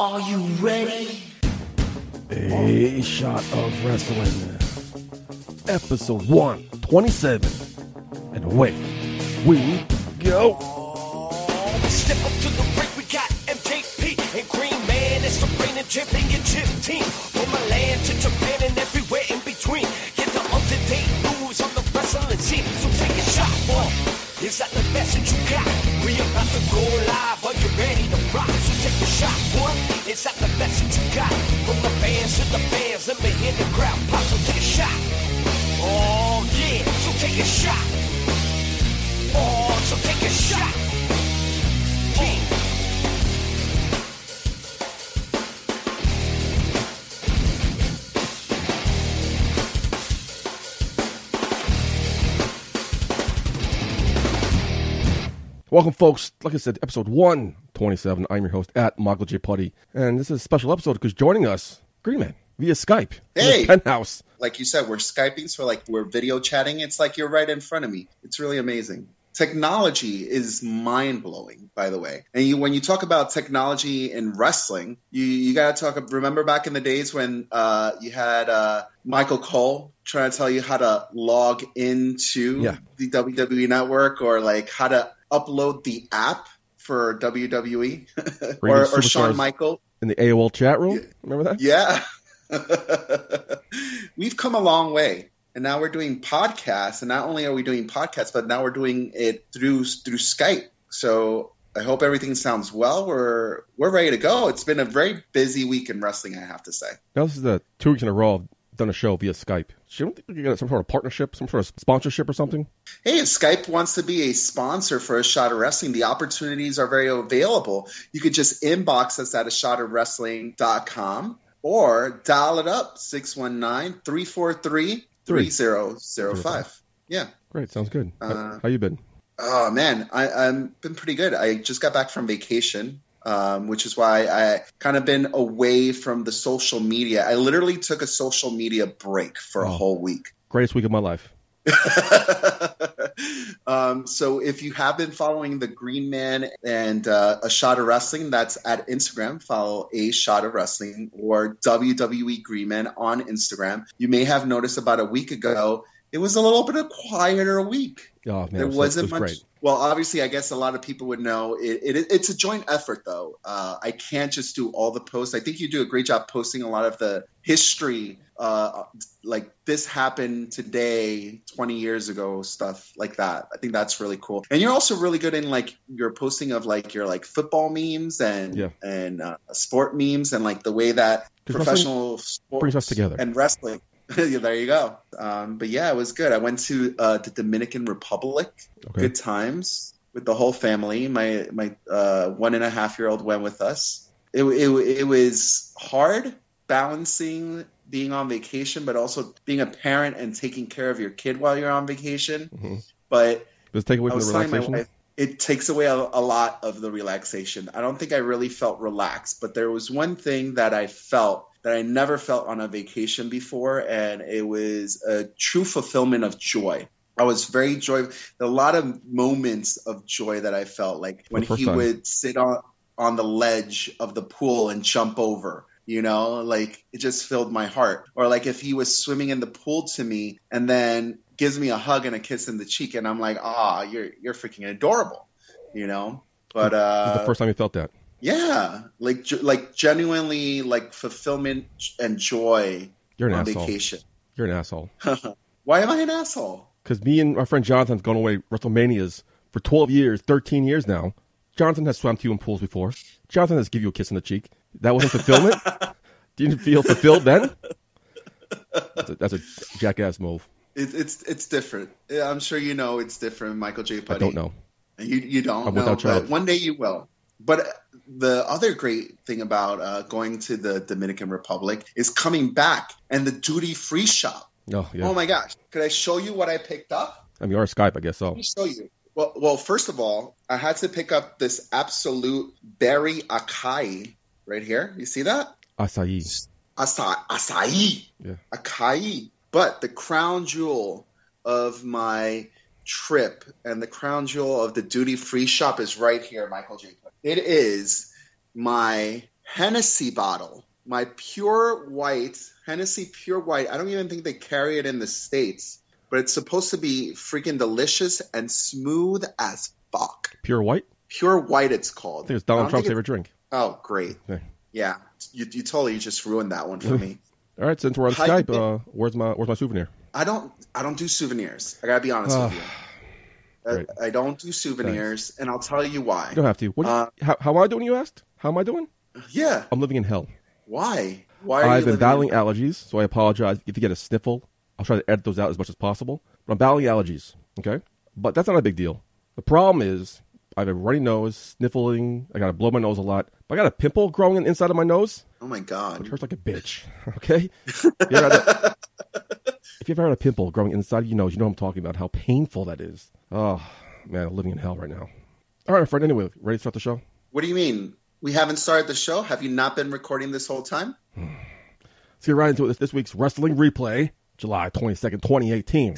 Are you ready? A shot of wrestling. Episode 127. And away we go. Step up to the ring, we got MJP and Green Man. It's the reign and championship team. From Milan to Japan and everywhere in between. Get the up-to-date news on the wrestling scene. So take a shot, boy. Is that the that you got? We about to go live. Are you Is that the best that you got? From the fans to the fans, let me hear the crowd pop. So take a shot. Oh yeah, so take a shot. Oh, so take a shot. Yeah. Welcome, folks. Like I said, episode 127. I'm your host at Michael J. Putty. And this is a special episode because joining us, Green Man, via Skype. Hey. Penthouse. like you said, we're Skyping, so like we're video chatting. It's like you're right in front of me. It's really amazing. Technology is mind blowing, by the way. And you, when you talk about technology in wrestling, you, you got to talk. Remember back in the days when uh, you had uh, Michael Cole trying to tell you how to log into Yeah. the WWE network or like how to upload the app for WWE Or or, Shawn superstars. Michael. in the AOL chat room. Remember that? Yeah. We've come a long way. And now we're doing podcasts. And not only are we doing podcasts, but now we're doing it through through Skype. So I hope everything sounds well. We're we're ready to go. It's been a very busy week in wrestling, I have to say. Now, this is the two weeks in a row done a show via Skype. You don't think you got some sort of partnership, some sort of sponsorship or something? Hey, if Skype wants to be a sponsor for a shot of wrestling, the opportunities are very available. You could just inbox us at a shot of wrestling.com or dial it up 619 343 3005. Yeah. Great, sounds good. How- Uh, how you been? Oh man, I, I've been pretty good. I just got back from vacation, um, which is why I kind of been away from the social media. I literally took a social media break for a Oh. whole week. Greatest week of my life. um, so if you have been following the Green Man and uh, a shot of wrestling, that's at Instagram. Follow a shot of wrestling or WWE Green Man on Instagram. You may have noticed about a week ago. It was a little bit of quieter week. Oh, man, there it was, wasn't was much. great. Well, obviously, I guess a lot of people would know it, it, it's a joint effort, though. Uh, I can't just do all the posts. I think you do a great job posting a lot of the history, uh, like this happened today, 20 years ago, stuff like that. I think that's really cool. And you're also really good in like your posting of like your like football memes and Yeah. and uh, sport memes and like the way that professional sports brings us together. and wrestling. Yeah, there you go. Um, but yeah, it was good. I went to uh, the Dominican Republic. Okay. Good times with the whole family. My my uh, one and a half year old went with us. It, it it was hard balancing being on vacation, but also being a parent and taking care of your kid while you're on vacation. Mhm. But Does it take away from the relaxation? wife, it takes away a, a lot of the relaxation. I don't think I really felt relaxed, but there was one thing that I felt that I never felt on a vacation before, and it was a true fulfillment of joy. I was very joy. A lot of moments of joy that I felt, like when he time. would sit on on the ledge of the pool and jump over. You know, like it just filled my heart. Or like if he was swimming in the pool to me and then gives me a hug and a kiss in the cheek, and I'm like, ah, you're you're freaking adorable. You know. But this uh, the first time you felt that. Yeah, like like genuinely like fulfillment and joy You're an on asshole. vacation. You're an asshole. Why am I an asshole? Because me and my friend Jonathan's gone away WrestleManias for 12 years, 13 years now. Jonathan has swam to you in pools before. Jonathan has give you a kiss on the cheek. That wasn't fulfillment. You feel fulfilled then? That's a, that's a jackass move. It, it's it's different. I'm sure you know it's different, Michael J. I Putty. don't know. You you don't I'm know, without but child. one day you will. But the other great thing about uh, going to the Dominican Republic is coming back and the duty free shop. Oh yeah. Oh my gosh! Could I show you what I picked up? I mean, you're on Skype, I guess so. Let me show you. Well, well, first of all, I had to pick up this absolute berry acai right here. You see that? Acai. Asa- acai. Yeah. Acai. But the crown jewel of my trip and the crown jewel of the duty free shop is right here, Michael J. It is my Hennessy bottle, my pure white Hennessy pure white. I don't even think they carry it in the states, but it's supposed to be freaking delicious and smooth as fuck. Pure white. Pure white, it's called. I think it's Donald Trump's favorite drink. Oh, great. Yeah. Yeah, you, you totally just ruined that one for me. All right, since we're on Skype, uh, where's my where's my souvenir? I don't I don't do souvenirs. I gotta be honest with you. Great. I, I don't do souvenirs, and I'll tell you why. You don't have to. What? you- Uh, how, how am I doing? You asked. How am I doing? Yeah, I'm living in hell. why? Why are I've been battling in- allergies, so I apologize if you get a sniffle. I'll try to edit those out as much as possible. But I'm battling allergies, okay? But that's not a big deal. The problem is I have a runny nose, sniffling. I got to blow my nose a lot. But I got a pimple growing on the inside of my nose. Oh my god! It hurts like a bitch, okay? If you ever had a, if you've ever had a pimple growing inside of your nose, you know what I'm talking about, how painful that is. Oh, man, I'm living in hell right now. All right, friend, anyway, ready to start the show? What do you mean? We haven't started the show. Have you not been recording this whole time? Let's get right into it. This week's wrestling replay, July 22nd, 2018.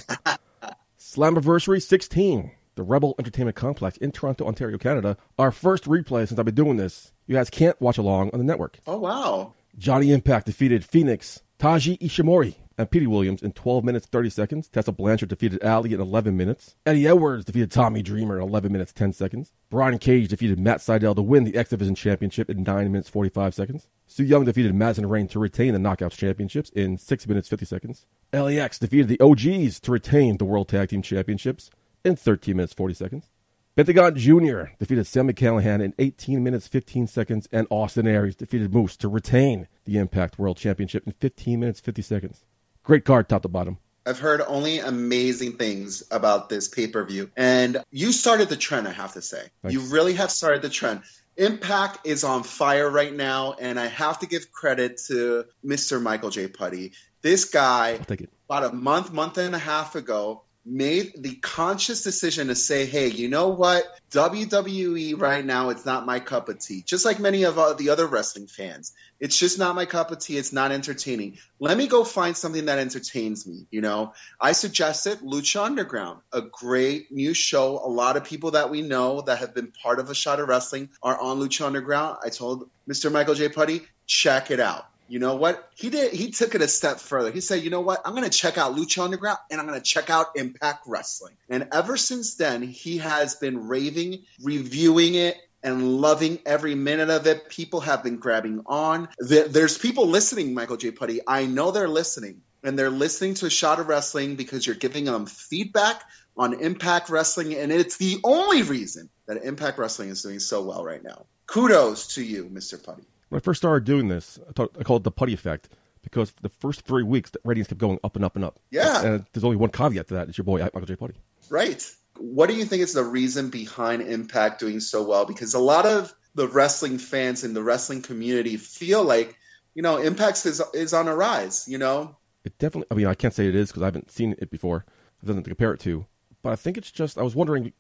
Slammiversary 16, the Rebel Entertainment Complex in Toronto, Ontario, Canada. Our first replay since I've been doing this. You guys can't watch along on the network. Oh wow! Johnny Impact defeated Fenix, Taiji Ishimori, and Petey Williams in 12 minutes 30 seconds. Tessa Blanchard defeated Allie in 11 minutes. Eddie Edwards defeated Tommy Dreamer in 11 minutes 10 seconds. Brian Cage defeated Matt Sydal to win the X Division Championship in 9 minutes 45 seconds. Su Yung defeated Madison Rayne to retain the Knockouts Championships in 6 minutes 50 seconds. LAX defeated the OGs to retain the World Tag Team Championships in 13 minutes 40 seconds. Pentagon Jr. defeated Sami Callihan in 18 minutes 15 seconds, and Austin Aries defeated Moose to retain the Impact World Championship in 15 minutes 50 seconds. Great card, top to bottom. I've heard only amazing things about this pay per view, and you started the trend. I have to say, Thanks. you really have started the trend. Impact is on fire right now, and I have to give credit to Mr. Michael J. Putty. This guy, I'll take it. about a month, month and a half ago, made the conscious decision to say, hey, you know what? WWE right now, it's not my cup of tea. Just like many of uh, the other wrestling fans. It's just not my cup of tea. It's not entertaining. Let me go find something that entertains me. You know, I suggested Lucha Underground, a great new show. A lot of people that we know that have been part of a shot of wrestling are on Lucha Underground. I told Mr. Michael J. Putty, check it out. You know what? He did. He took it a step further. He said, "You know what? I'm going to check out Lucha Underground and I'm going to check out Impact Wrestling." And ever since then, he has been raving, reviewing it, and loving every minute of it. People have been grabbing on. There's people listening, Michael J. Putty. I know they're listening, and they're listening to a shot of wrestling because you're giving them feedback on Impact Wrestling, and it's the only reason that Impact Wrestling is doing so well right now. Kudos to you, Mr. Putty. When I first started doing this, I, thought, I called it the putty effect because the first three weeks, the ratings kept going up and up and up. Yeah. And there's only one caveat to that. It's your boy, Michael J. Putty. Right. What do you think is the reason behind Impact doing so well? Because a lot of the wrestling fans in the wrestling community feel like, you know, Impact is is on a rise. You know, It definitely, I mean, I can't say it is because I haven't seen it before. I've nothing to compare it to. But I think it's just, I was wondering,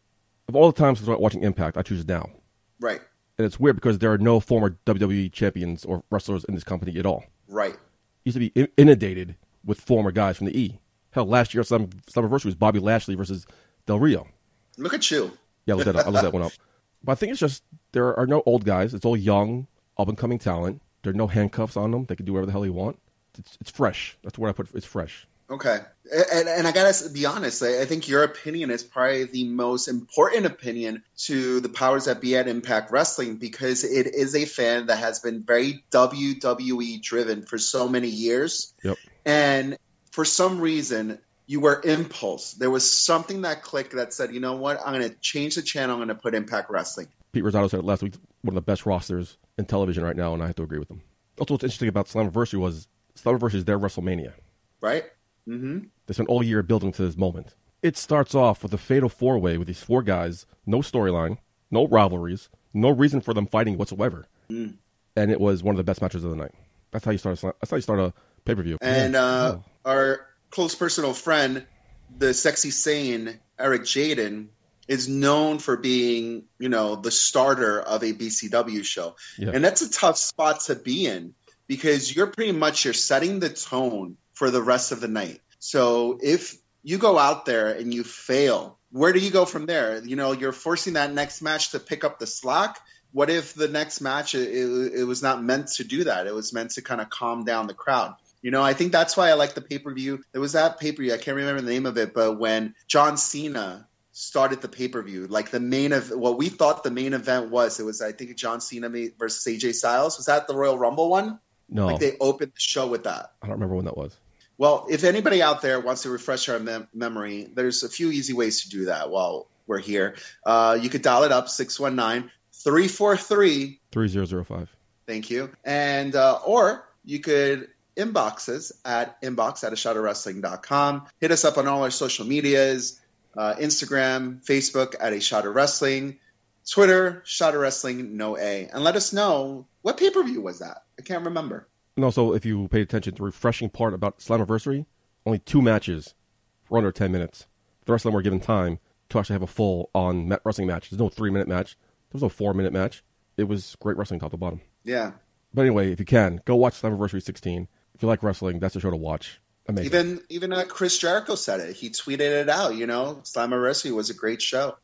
of all the times I was watching Impact, I choose now. right, And it's weird because there are no former WWE champions or wrestlers in this company at all. right, used to be inundated with former guys from the E. Hell, last year some Slammiversary was Bobby Lashley versus Del Rio. Look at you. Yeah, I looked that up. I looked that one up. But I think it's just there are no old guys. It's all young, up and coming talent. There are no handcuffs on them. They can do whatever the hell they want. It's, it's fresh. That's what I put. It's fresh. Okay, and, and I gotta be honest. I, I think your opinion is probably the most important opinion to the powers that be at Impact Wrestling because it is a fan that has been very WWE driven for so many years. Yep. And for some reason, you were impulse. There was something that clicked that said, you know what, I'm going to change the channel. I'm going to put Impact Wrestling. Pete Rosado said it last week. One of the best rosters in television right now, and I have to agree with him. Also, what's interesting about Slammiversary was Slammiversary is their WrestleMania. Right? Mm-hmm. They spent all year building to this moment. It starts off with a fatal four way with these four guys, no storyline, no rivalries, no reason for them fighting whatsoever. And it was one of the best matches of the night. That's how you start. A, that's how you start a pay per view. And uh, our close personal friend, the sexy Saiyan, Eric Jaden, is known for being, you know, the starter of a BCW show. Yeah. And that's a tough spot to be in because you're pretty much you're setting the tone for the rest of the night. So if you go out there and you fail, where do you go from there? You know, you're forcing that next match to pick up the slack. what if the next match it, it, it was not meant to do that? It was meant to kind of calm down the crowd. You know, I think that's why I like the pay per view. There was that pay per view. I can't remember the name of it, but when John Cena started the pay per view, like the main of what we thought the main event was, it was I think John Cena versus AJ Styles. Was that the Royal Rumble one? No, Like they opened the show with that. I don't remember when that was. Well, if anybody out there wants to refresh our mem- memory, there's a few easy ways to do that while we're here. Uh, you could dial it up 619 343 Three zero zero five. Thank you. And uh, or you could inbox us at inbox at ashotofwrestling.com. Hit us up on all our social medias, uh, Instagram, Facebook at a shot of wrestling, Twitter, shot of wrestling, no A. And let us know what pay-per-view was that? I can't remember. And also, if you paid attention, to the refreshing part about Slammiversary, only two matches for under 10 minutes. The rest of them were given time to actually have a full on wrestling match. There's no three minute match, there was no four minute match. It was great wrestling top to bottom. Yeah. But anyway, if you can, go watch Slammiversary 16. If you like wrestling, that's the show to watch. Amazing. Even even uh, Chris Jericho said it. He tweeted it out. You know, Slammiversary was a great show.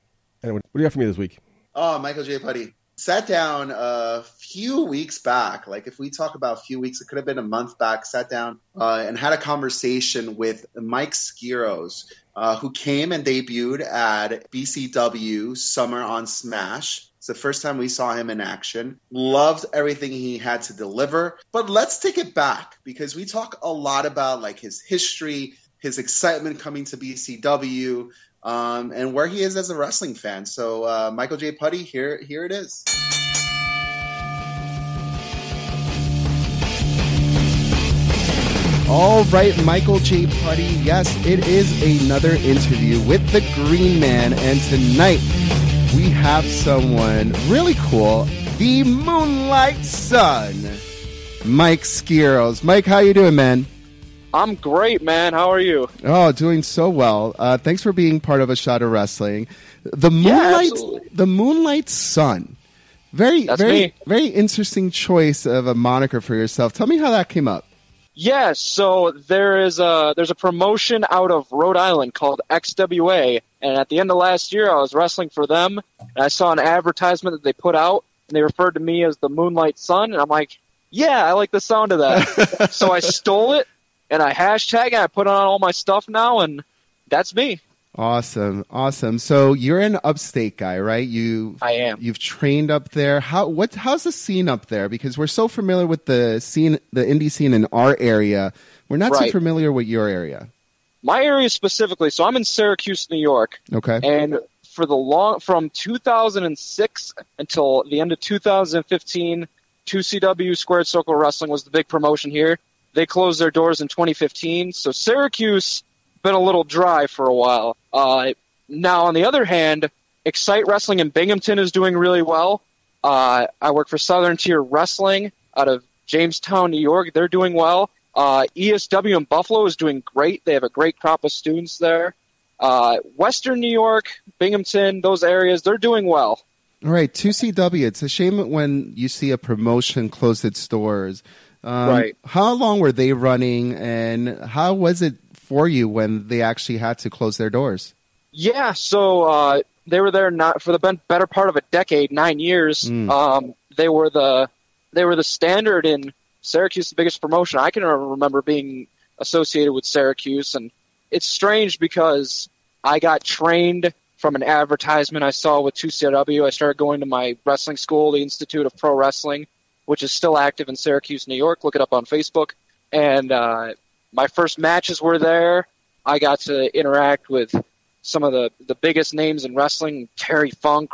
Anyway, what do you have for me this week? Oh, Michael J. Putty sat down a few weeks back. Like if we talk about a few weeks, it could have been a month back. Sat down uh, and had a conversation with Mike Skiros, uh, who came and debuted at BCW Summer on Smash. It's the first time we saw him in action. Loved everything he had to deliver. But let's take it back because we talk a lot about like his history, his excitement coming to BCW, um, and where he is as a wrestling fan. So, uh, Michael J. Putty, here, here it is. All right, Michael J. Putty. Yes, it is another interview with the Green Man, and tonight we have someone really cool, the Moonlight Sun, Mike Skiros. Mike, how you doing, man? I'm great, man. How are you? Oh, doing so well. Uh, thanks for being part of a shot of wrestling. The Moonlight, absolutely. the Moonlight Sun. Very, That's very, me. very interesting choice of a moniker for yourself. Tell me how that came up. Yeah, so there is a there's a promotion out of Rhode Island called XWA, and at the end of last year, I was wrestling for them, and I saw an advertisement that they put out, and they referred to me as the Moonlight Sun, and I'm like, yeah, I like the sound of that. so I stole it, and I hashtag it, I put on all my stuff now, and that's me. Awesome, awesome. So you're an upstate guy, right? You I am. You've trained up there. How what how's the scene up there? Because we're so familiar with the scene, the indie scene in our area. We're not so familiar with your area. My area specifically, so I'm in Syracuse, New York, Okay. And for the long from 2006 until the end of 2015, 2CW Squared Circle Wrestling was the big promotion here. They closed their doors in 2015, so Syracuse been a little dry for a while. Uh, now, on the other hand, Excite Wrestling in Binghamton is doing really well. Uh, I work for Southern Tier Wrestling out of Jamestown, New York. They're doing well. Uh, ESW in Buffalo is doing great. They have a great crop of students there. Uh, Western New York, Binghamton, those areas, they're doing well. All right, 2CW. It's a shame when you see a promotion close its doors. Um, Right. How long were they running, and how was it for you when they actually had to close their doors? Yeah, so uh, they were there not for the better part of a decade, nine years. Mm. Um, they were the they were the standard in Syracuse, the biggest promotion I can remember being associated with Syracuse, and it's strange because I got trained from an advertisement I saw with 2CW. I started going to my wrestling school, the Institute of Pro Wrestling, which is still active in Syracuse, New York. Look it up on Facebook. And uh, my first matches were there. I got to interact with some of the, the biggest names in wrestling Terry Funk,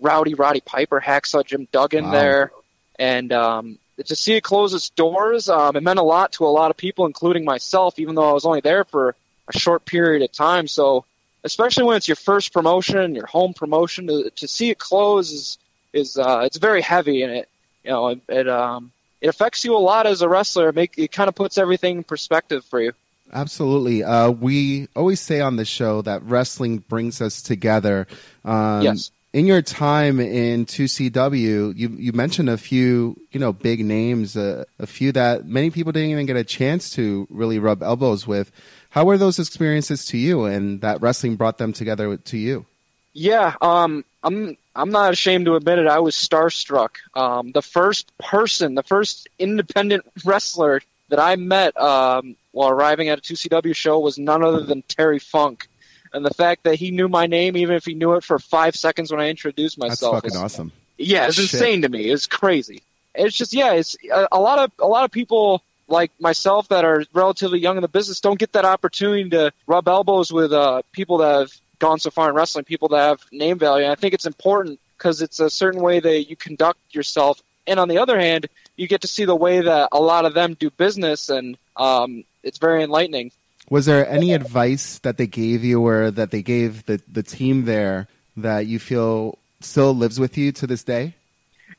Rowdy Roddy Piper, Hacksaw Jim Duggan Wow. there. And um, to see it close its doors, um, it meant a lot to a lot of people, including myself, even though I was only there for a short period of time. So, especially when it's your first promotion, your home promotion, to, to see it close is is uh, it's very heavy, and it you know it, it um it affects you a lot as a wrestler. It make it kind of puts everything in perspective for you. Absolutely. Uh, we always say on the show that wrestling brings us together. Um, Yes. In your time in 2CW, you you mentioned a few you know big names, uh, a few that many people didn't even get a chance to really rub elbows with. How were those experiences to you, and that wrestling brought them together to you? Yeah, um, I'm I'm not ashamed to admit it. I was starstruck. Um, the first person, the first independent wrestler that I met um, while arriving at a 2CW show was none other than Terry Funk. And the fact that he knew my name, even if he knew it for five seconds when I introduced myself, That's fucking awesome. yeah, it's Shit. insane to me. It's crazy. It's just yeah, it's a, a lot of a lot of people like myself that are relatively young in the business don't get that opportunity to rub elbows with uh, people that have gone so far in wrestling, people that have name value. And I think it's important because it's a certain way that you conduct yourself. And on the other hand, you get to see the way that a lot of them do business, and um, it's very enlightening. Was there any advice that they gave you or that they gave the, the team there that you feel still lives with you to this day?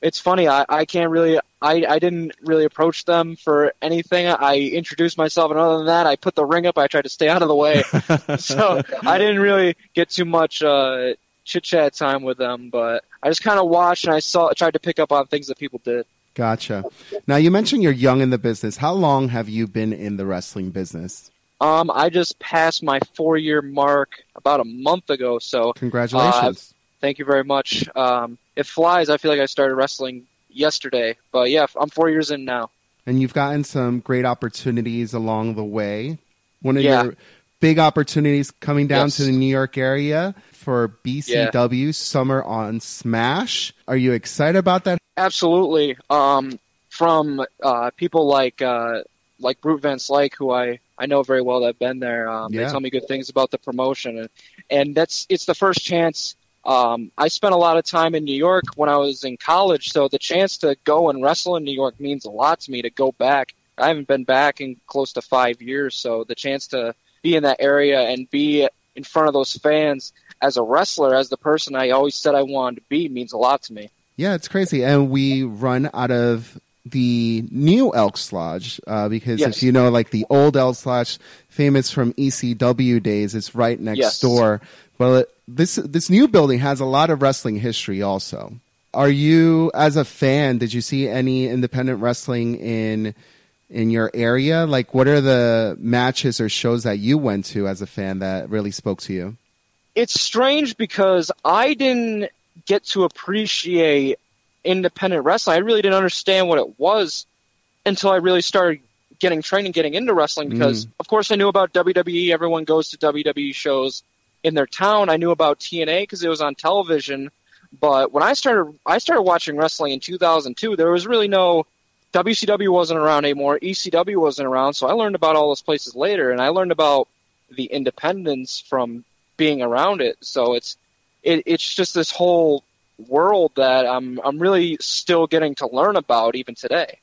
It's funny. I, I can't really. I, I didn't really approach them for anything. I introduced myself, and other than that, I put the ring up. I tried to stay out of the way, so I didn't really get too much uh, chit chat time with them. But I just kind of watched and I saw, tried to pick up on things that people did. Gotcha. Now, you mentioned you're young in the business. How long have you been in the wrestling business? Um, I just passed my four year mark about a month ago, so Congratulations. Thank you very much. Um, it flies. I feel like I started wrestling yesterday, but yeah, I'm four years in now. and you've gotten some great opportunities along the way. One of Yeah. your big opportunities coming down Yes. to the New York area for BCW Summer on Smash. Are you excited about that? Absolutely. Um, from uh, people like uh, like Brute Van Slyke, who I, I know very well that have been there. Um, Yeah. They tell me good things about the promotion, and, and that's it's the first chance. Um, I spent a lot of time in New York when I was in college, so the chance to go and wrestle in New York means a lot to me. To go back, I haven't been back in close to five years, so the chance to be in that area and be in front of those fans as a wrestler, as the person I always said I wanted to be, means a lot to me. Yeah, it's crazy. And we run out of the new Elks Lodge uh, because Yes. if you know, like the old Elks Lodge, famous from ECW days, it's right next Yes. door. Well, it, this this new building has a lot of wrestling history. Also, are you as a fan? Did you see any independent wrestling in in your area? Like, what are the matches or shows that you went to as a fan that really spoke to you? it's strange because I didn't get to appreciate independent wrestling. I really didn't understand what it was until I really started getting training, getting into wrestling because mm. of course I knew about WWE. Everyone goes to WWE shows in their town. I knew about TNA because it was on television. But when I started I started watching wrestling in 2002, there was really no WCW wasn't around anymore. ECW wasn't around, so I learned about all those places later, and I learned about the independence from being around it. So it's it, it's just this whole world that I'm I'm really still getting to learn about even today.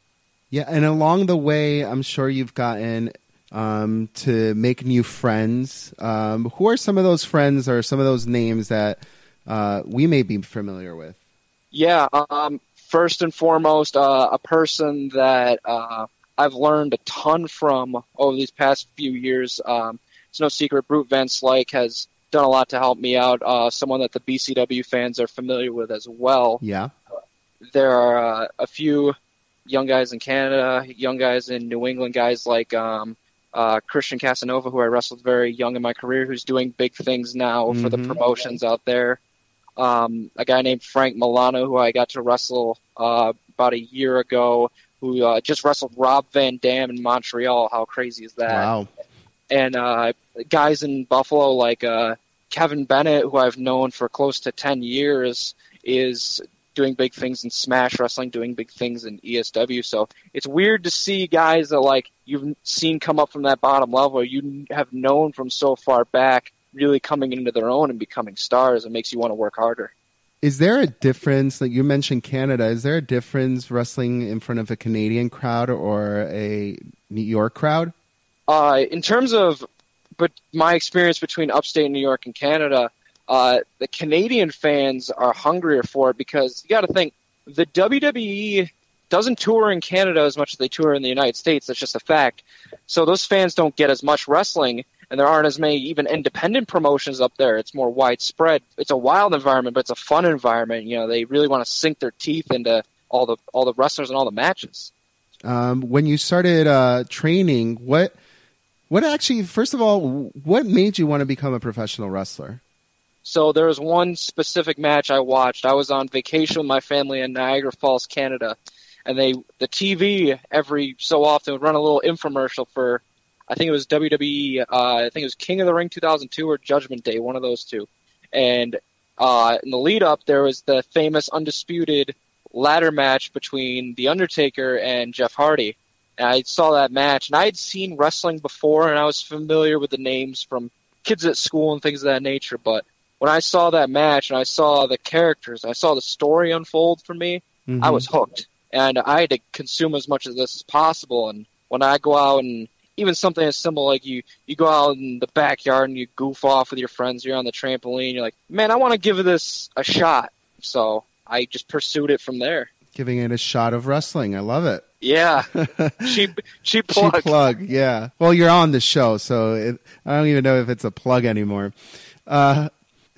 Yeah, and along the way, I'm sure you've gotten um, to make new friends. Um, who are some of those friends or some of those names that uh, we may be familiar with? Yeah, um, first and foremost, uh, a person that uh, I've learned a ton from over these past few years. Um, it's no secret, Brute Van Slyke has done a lot to help me out. Uh, someone that the BCW fans are familiar with as well. Yeah. there are uh, a few young guys in Canada, young guys in New England, guys like um, uh, Christian Casanova, who I wrestled very young in my career, who's doing big things now for the Mhm. promotions out there. Um, a guy named Frank Milano, who I got to wrestle uh, about a year ago, who uh, just wrestled Rob Van Dam in Montreal. How crazy is that? Wow. and uh, guys in Buffalo like uh, Kevin Bennett, who I've known for close to ten years, is doing big things in Smash Wrestling, doing big things in ESW. So it's weird to see guys that like you've seen come up from that bottom level, you have known from so far back, really coming into their own and becoming stars. It makes you want to work harder. Is there a difference? Like you mentioned Canada, is there a difference wrestling in front of a Canadian crowd or a New York crowd? Uh, in terms of, but my experience between upstate New York and Canada, uh, the Canadian fans are hungrier for it because you got to think the WWE doesn't tour in Canada as much as they tour in the United States. That's just a fact. So those fans don't get as much wrestling, and there aren't as many even independent promotions up there. It's more widespread. It's a wild environment, but it's a fun environment. You know, they really want to sink their teeth into all the all the wrestlers and all the matches. Um, when you started uh, training, what what actually? First of all, what made you want to become a professional wrestler? So there was one specific match I watched. I was on vacation with my family in Niagara Falls, Canada, and they the TV every so often would run a little infomercial for I think it was WWE. Uh, I think it was King of the Ring 2002 or Judgment Day, one of those two. And uh, in the lead up, there was the famous undisputed ladder match between The Undertaker and Jeff Hardy. And I saw that match, and I had seen wrestling before, and I was familiar with the names from kids at school and things of that nature. But when I saw that match and I saw the characters, I saw the story unfold for me, Mhm. I was hooked. And I had to consume as much of this as possible. And when I go out and even something as simple like you, you go out in the backyard and you goof off with your friends, you're on the trampoline, you're like, man, I want to give this a shot. So I just pursued it from there. giving it a shot of wrestling. I love it. Yeah, cheap, cheap plug. Cheap plug, yeah. Well, you're on the show, so it, I don't even know if it's a plug anymore. Uh,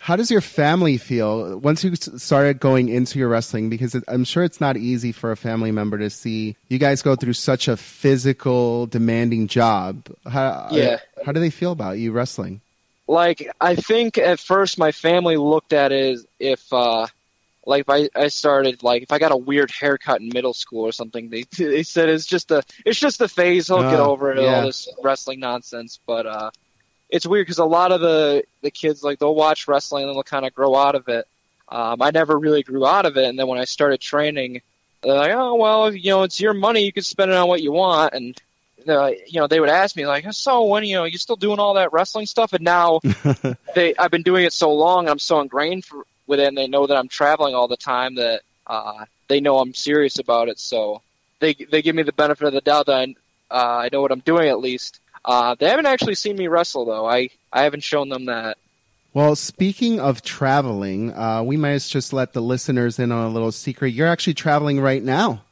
how does your family feel once you started going into your wrestling? Because I'm sure it's not easy for a family member to see you guys go through such a physical, demanding job. How, Yeah. how do they feel about you wrestling? like I think at first my family looked at it as if uh like if I, I started like if I got a weird haircut in middle school or something they they said it's just a it's just a phase he'll get Oh, over it yeah. all this wrestling nonsense but uh it's weird because a lot of the the kids like they'll watch wrestling and they'll kind of grow out of it um I never really grew out of it and then when I started training they're like oh well you know it's your money you can spend it on what you want and uh, you know, they would ask me like, "So when you know you're still doing all that wrestling stuff?" And now they, I've been doing it so long, and I'm so ingrained for, with it, and they know that I'm traveling all the time that uh, they know I'm serious about it. So they they give me the benefit of the doubt that I, uh, I know what I'm doing at least. Uh, they haven't actually seen me wrestle though. I I haven't shown them that. Well, speaking of traveling, uh, we might just let the listeners in on a little secret. You're actually traveling right now.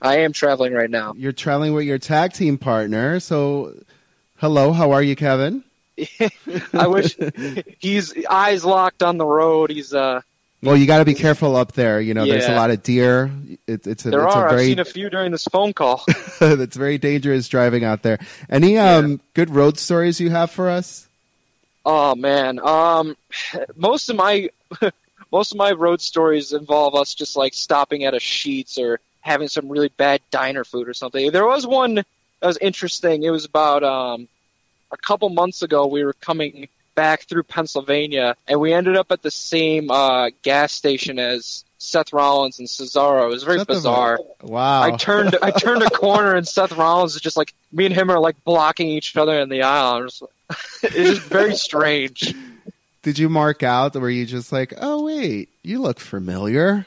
I am traveling right now. You're traveling with your tag team partner. So, hello, how are you, Kevin? I wish he's eyes locked on the road. He's uh Well, you got to be careful up there. You know, there's a lot of deer. It, it's a, there it's are. a I've very seen a few during this phone call. it's very dangerous driving out there. Any um good road stories you have for us? Oh man, um, most of my most of my road stories involve us just like stopping at a Sheetz or having some really bad diner food or something. There was one that was interesting. It was about um, a couple months ago. We were coming back through Pennsylvania, and we ended up at the same uh, gas station as Seth Rollins and Cesaro. It was very bizarre. Wow. I turned I turned a corner and Seth Rollins is just like me and him are like blocking each other in the aisle. Just- it's just very strange. Did you mark out? Were you just like, oh wait, you look familiar?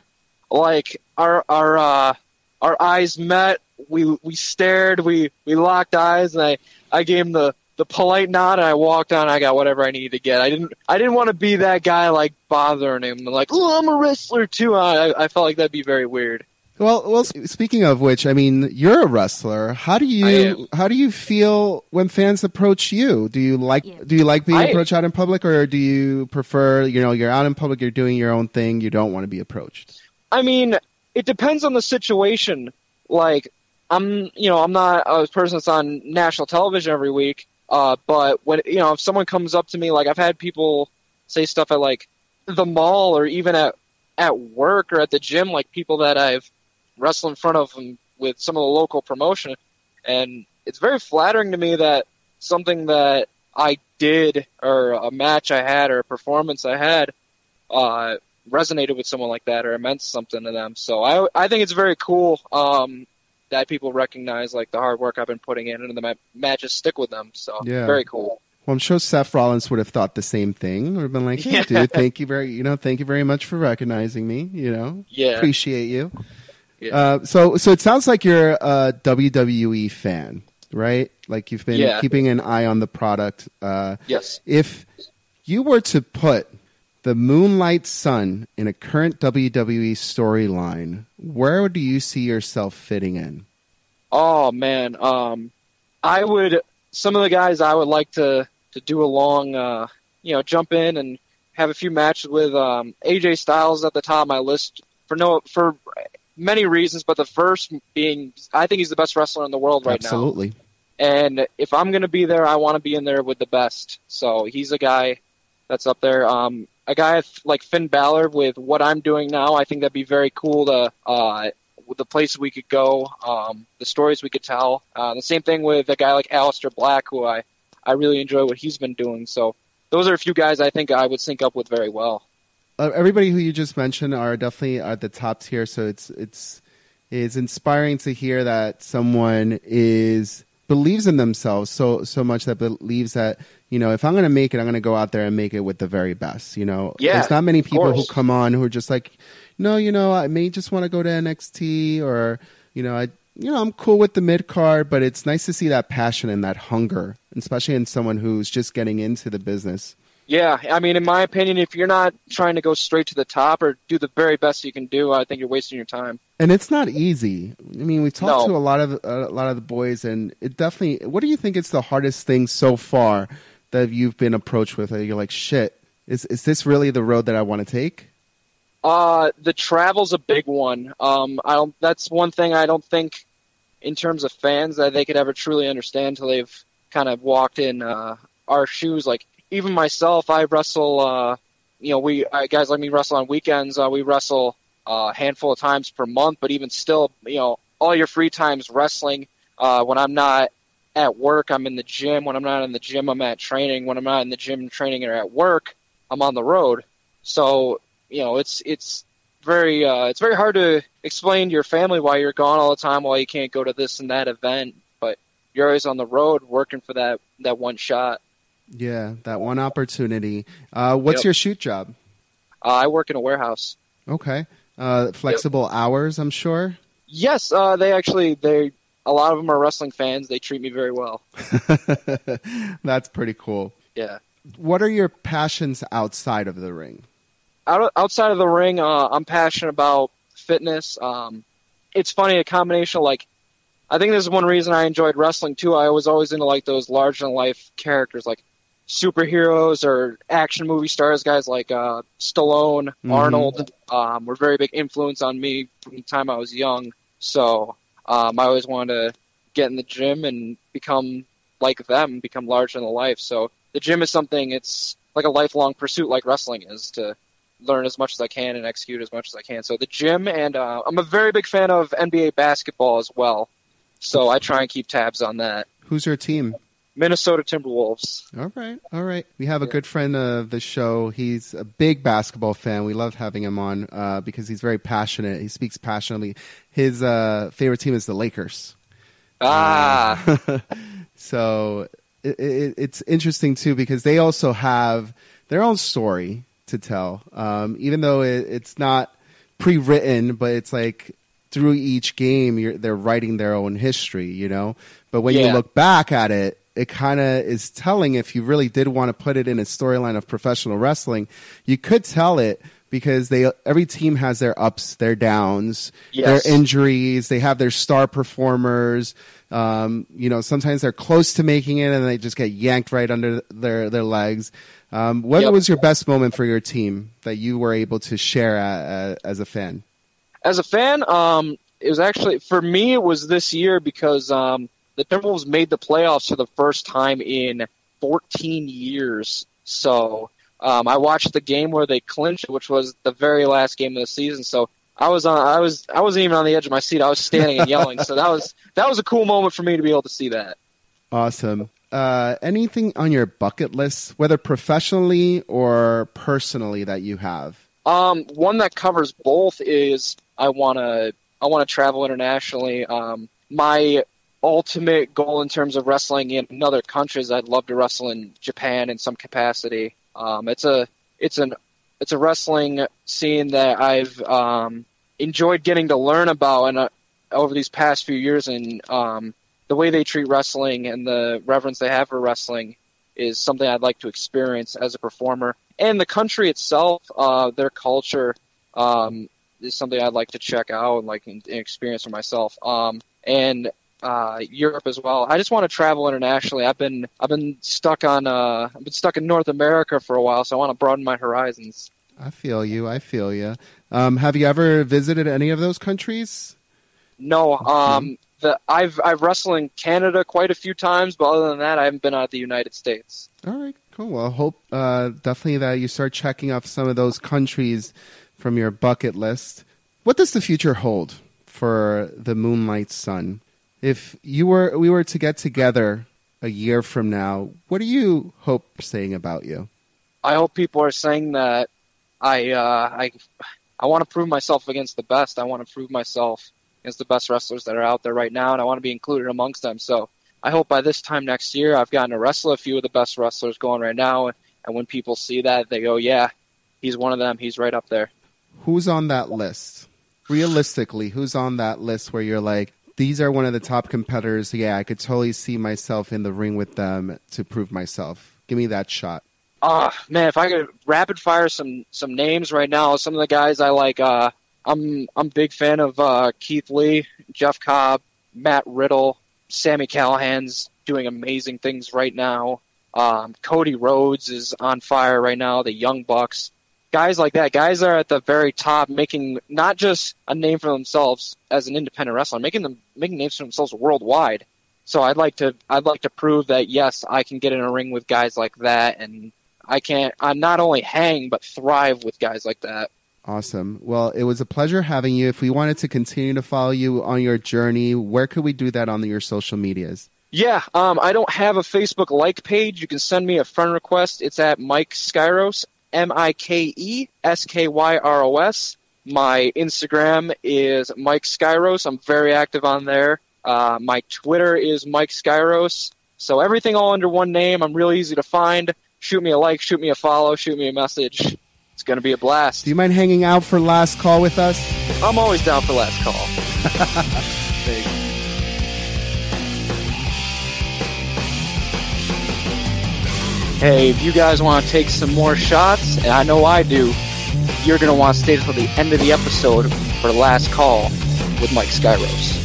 Like our our uh, our eyes met. We we stared. We we locked eyes, and I I gave him the the polite nod, and I walked on. I got whatever I needed to get. I didn't I didn't want to be that guy like bothering him. Like, oh, I'm a wrestler too. I I felt like that'd be very weird. Well, well. Speaking of which, I mean, you're a wrestler. How do you how do you feel when fans approach you? Do you like Yeah. do you like being I- approached out in public, or do you prefer you know you're out in public, you're doing your own thing, you don't want to be approached? I mean, it depends on the situation. Like, I'm, you know, I'm not a person that's on national television every week. Uh, but when, you know, if someone comes up to me, like I've had people say stuff at like the mall or even at at work or at the gym, like people that I've wrestled in front of them with some of the local promotion, and it's very flattering to me that something that I did or a match I had or a performance I had uh, resonated with someone like that or it meant something to them. So I I think it's very cool um, that people recognize like the hard work I've been putting in and the ma- matches stick with them. So Yeah. very cool. Well, I'm sure Seth Rollins would have thought the same thing. Would have been like, "Hey, Yeah. dude, thank you very, you know, thank you very much for recognizing me. You know, Yeah. appreciate you." Yeah. Uh, so, so it sounds like you're a WWE fan, right? Like you've been Yeah. keeping an eye on the product. Uh, Yes. if you were to put the Moonlight Sun in a current WWE storyline, where do you see yourself fitting in? Oh man, um, I would. Some of the guys I would like to to do a long, uh, you know, jump in and have a few matches with. Um, AJ Styles at the top of my list for no for many reasons, but the first being I think he's the best wrestler in the world right now. Absolutely. And if I'm going to be there, I want to be in there with the best. So he's a guy that's up there. Um, a guy like Finn Balor with what I'm doing now, I think that'd be very cool to uh, the places we could go, um, the stories we could tell. Uh, the same thing with a guy like Aleister Black, who I I really enjoy what he's been doing. So those are a few guys I think I would sync up with very well. Uh, everybody who you just mentioned are definitely at the top tier, so it's it's it's inspiring to hear that someone is believes in themselves so so much that believes that you know if I'm going to make it, I'm going to go out there and make it with the very best. You know, Yeah, there's not many people who come on who are just like, no, you know, I may just want to go to NXT or you know, I you know, I'm cool with the mid card, but it's nice to see that passion and that hunger, especially in someone who's just getting into the business. Yeah, I mean, in my opinion, if you're not trying to go straight to the top or do the very best you can do, I think you're wasting your time. and it's not easy. I mean, we talked No. to a lot of a lot of the boys, and it definitely. What do you think is the hardest thing so far that you've been approached with? That you're like, shit, is is this really the road that I want to take? Uh, the travel's a big one. Um, I don't. That's one thing I don't think, in terms of fans, that they could ever truly understand until they've kind of walked in uh, our shoes. Like even myself, I wrestle. Uh, you know, we guys like me wrestle on weekends. Uh, we wrestle uh, a handful of times per month, but even still, you know, all your free times wrestling. Uh, when I'm not at work, I'm in the gym. When I'm not in the gym, I'm at training. When I'm not in the gym training or at work, I'm on the road. So you know, it's it's very uh, it's very hard to explain to your family why you're gone all the time, why you can't go to this and that event, but you're always on the road working for that that one shot. Yeah, that one opportunity. Uh, what's Yep. your shoot job? Uh, I work in a warehouse. Okay, uh, flexible hours, I'm sure. Yes, uh, they actually they a lot of them are wrestling fans. They treat me very well. That's pretty cool. Yeah. What are your passions outside of the ring? out outside of the ring, uh, I'm passionate about fitness. Um, it's funny, a combination of like, I think this is one reason I enjoyed wrestling too. I was always into like those larger than life characters, like superheroes or action movie stars. Guys like uh, Stallone, Mhm. Arnold, um, were very big influence on me from the time I was young. So um, I always wanted to get in the gym and become like them, become larger than life. So the gym is something. It's like a lifelong pursuit, like wrestling is to learn as much as I can and execute as much as I can. So the gym, and uh, I'm a very big fan of NBA basketball as well. So I try and keep tabs on that. Who's your team? Minnesota Timberwolves. All right, all right. We have a Yeah. good friend of the show. He's a big basketball fan. We love having him on uh, because he's very passionate. He speaks passionately. His uh, favorite team is the Lakers. Ah, So it, it, it's interesting too because they also have their own story to tell. Um, even though it, it's not pre-written, but it's like through each game, you're, they're writing their own history. You know, but when you look back at it, it kind of is telling. If you really did want to put it in a storyline of professional wrestling, you could tell it. Because they every team has their ups, their downs, Yes. their injuries. They have their star performers. Um, you know, sometimes they're close to making it and they just get yanked right under their their legs. Um, what Yep. was your best moment for your team that you were able to share uh, as a fan? as a fan, um, it was actually for me. It was this year because um, the Timberwolves made the playoffs for the first time in 14 years. So um, I watched the game where they clinched, which was the very last game of the season. So I was on. I was. I wasn't even on the edge of my seat. I was standing and yelling. So that was that was a cool moment for me to be able to see that. Awesome. Uh, anything on your bucket list, whether professionally or personally, that you have? Um, one that covers both is I wanna I wanna travel internationally. Um, my ultimate goal in terms of wrestling in other countries, I'd love to wrestle in Japan in some capacity. Um, it's a it's an it's a wrestling scene that I've um, enjoyed getting to learn about and uh, over these past few years, and um, the way they treat wrestling and the reverence they have for wrestling is something I'd like to experience as a performer. And the country itself, uh, their culture, um, is something I'd like to check out and like and, experience for myself. Um, and uh, Europe as well. I just want to travel internationally. I've been I've been stuck on uh, I've been stuck in North America for a while, so I want to broaden my horizons. I feel you. I feel you. Um, have you ever visited any of those countries? No, um, the I've I've wrestled in Canada quite a few times, but other than that, I haven't been out of the United States. All right, Cool. Well, hope uh, definitely that you start checking off some of those countries from your bucket list. What does the future hold for the Moonlight Sun? If you were we were to get together a year from now, what do you hope saying about you? I hope people are saying that I uh, I I want to prove myself against the best. I want to prove myself against the best wrestlers that are out there right now, and I want to be included amongst them. So I hope by this time next year, I've gotten to wrestle a few of the best wrestlers going right now, and when people see that, they go, "Yeah, he's one of them. He's right up there." Who's on that list? Realistically, who's on that list where you're like, these are one of the top competitors. Yeah, I could totally see myself in the ring with them to prove myself. Give me that shot. Ah, uh, man, if I could rapid fire some some names right now, some of the guys I like. Uh, I'm I'm big fan of uh, Keith Lee, Jeff Cobb, Matt Riddle, Sami Callihan's doing amazing things right now. Um, Cody Rhodes is on fire right now. The Young Bucks, guys like that, guys are at the very top, making not just a name for themselves as an independent wrestler, making them making names for themselves worldwide. So I'd like to I'd like to prove that yes, I can get in a ring with guys like that, and I can I not only hang but thrive with guys like that. Awesome. Well, it was a pleasure having you. If we wanted to continue to follow you on your journey, where could we do that on your social medias? Yeah, um, I don't have a Facebook like page. You can send me a friend request. It's at Mike Skyros, M I K E S K Y R O S. My Instagram is Mike Skyros. I'm very active on there. Uh, my Twitter is Mike Skyros. So everything all under one name. I'm really easy to find. Shoot me a like, shoot me a follow, shoot me a message. It's going to be a blast. Do you mind hanging out for last call with us? I'm always down for last call. hey, if you guys want to take some more shots, and I know I do, you're going to want to stay until the end of the episode for the last call with Mike Skyros.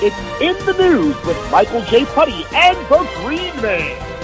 It's in the news with Michael J. Putty and the Green Man.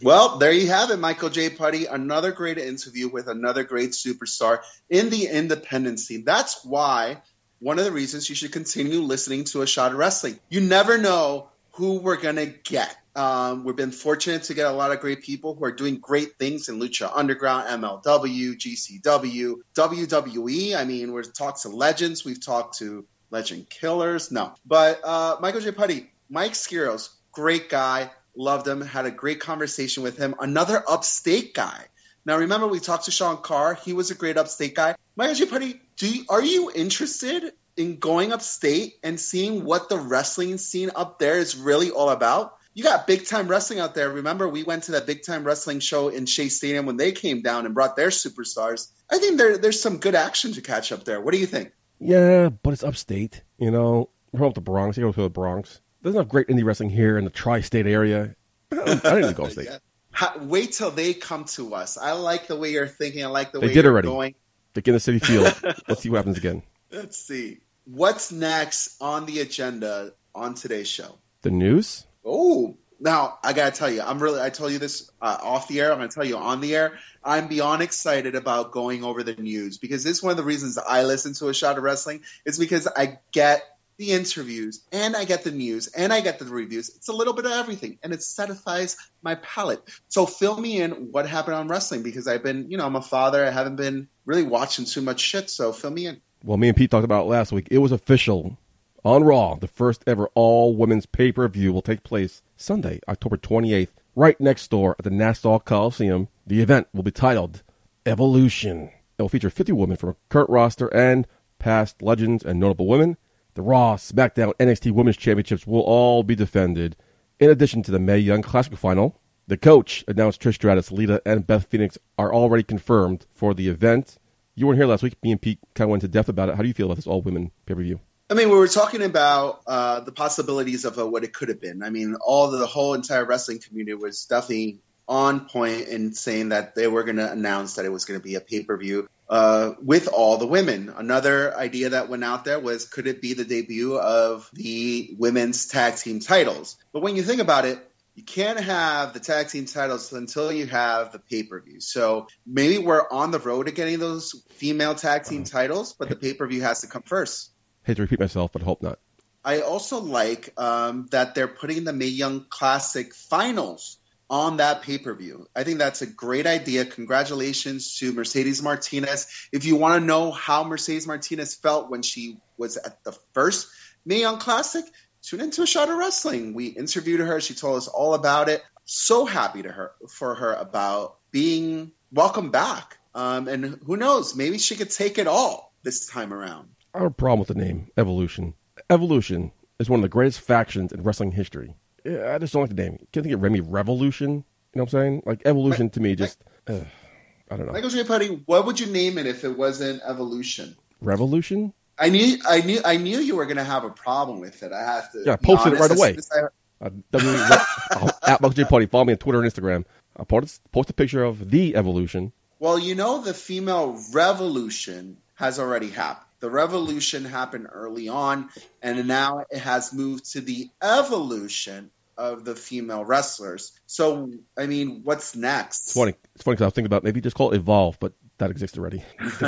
Well, there you have it, Michael J. Putty. Another great interview with another great superstar in the independent scene. That's why one of the reasons you should continue listening to A Shot of Wrestling. You never know who we're going to get. Um, we've been fortunate to get a lot of great people who are doing great things in Lucha Underground, MLW, GCW, WWE. I mean, we've talked to legends, we've talked to legend killers. No, but uh, Michael J. Putty, Mike Skyros, great guy, loved him, had a great conversation with him. Another upstate guy. Now, remember, we talked to Sean Carr. He was a great upstate guy. J. Putty, do you, are you interested in going upstate and seeing what the wrestling scene up there is really all about? You got big time wrestling out there. Remember, we went to that big time wrestling show in Shea Stadium when they came down and brought their superstars. I think there, there's some good action to catch up there. What do you think? Yeah, but it's upstate. You know, we're from the Bronx. You go to the Bronx. There's enough great indie wrestling here in the tri-state area. I don't need to go upstate. yeah. Wait till they come to us. I like the way you're thinking. I like the they way did you're already. going. They get in the Citi Field. Let's see what happens again. Let's see. What's next on the agenda on today's show? The news? Oh, now I gotta tell you, I'm really. I told you this uh, off the air. I'm gonna tell you on the air. I'm beyond excited about going over the news because this is one of the reasons I listen to a shot of wrestling. Is because I get the interviews and I get the news and I get the reviews. It's a little bit of everything and it satisfies my palate. So fill me in what happened on wrestling because I've been, you know, I'm a father. I haven't been really watching too much shit. So fill me in. Well, me and Pete talked about last week. It was official on Raw. The first ever all women's pay per view will take place Sunday, October 28th, right next door at the Nassau Coliseum. The event will be titled Evolution. It will feature 50 women from current roster and past legends and notable women. The Raw, SmackDown, NXT Women's Championships will all be defended. In addition to the Mae Young Classic final, the coach announced Trish Stratus, Lita, and Beth Phoenix are already confirmed for the event. You weren't here last week. Me and Pete kind of went into depth about it. How do you feel about this all women pay per view? I mean, we were talking about uh, the possibilities of uh, what it could have been. I mean, all the, the whole entire wrestling community was definitely on point in saying that they were going to announce that it was going to be a pay per view uh, with all the women. Another idea that went out there was could it be the debut of the women's tag team titles? But when you think about it, you can't have the tag team titles until you have the pay per view. So maybe we're on the road to getting those female tag team titles, but the pay per view has to come first. I Hate to repeat myself, but hope not. I also like um, that they're putting the Mae Young Classic finals on that pay per view. I think that's a great idea. Congratulations to Mercedes Martinez. If you want to know how Mercedes Martinez felt when she was at the first Mae Young Classic, tune into a shot of wrestling. We interviewed her. She told us all about it. So happy to her for her about being welcome back. Um, and who knows, maybe she could take it all this time around. I have a problem with the name Evolution. Evolution is one of the greatest factions in wrestling history. I just don't like the name. Can't think of Remy Revolution. You know what I'm saying? Like Evolution to me, just uh, I don't know. Michael J. Putty, what would you name it if it wasn't Evolution? Revolution? I knew, I knew, I knew you were going to have a problem with it. I have to. Yeah, be posted it right away. I- Uh, at Michael J. Putty. Follow me on Twitter and Instagram. I'll post, post a picture of the Evolution. Well, you know, the female revolution has already happened. The revolution happened early on, and now it has moved to the evolution of the female wrestlers. So, I mean, what's next? It's funny. It's funny because I was thinking about maybe just call it Evolve, but that exists already.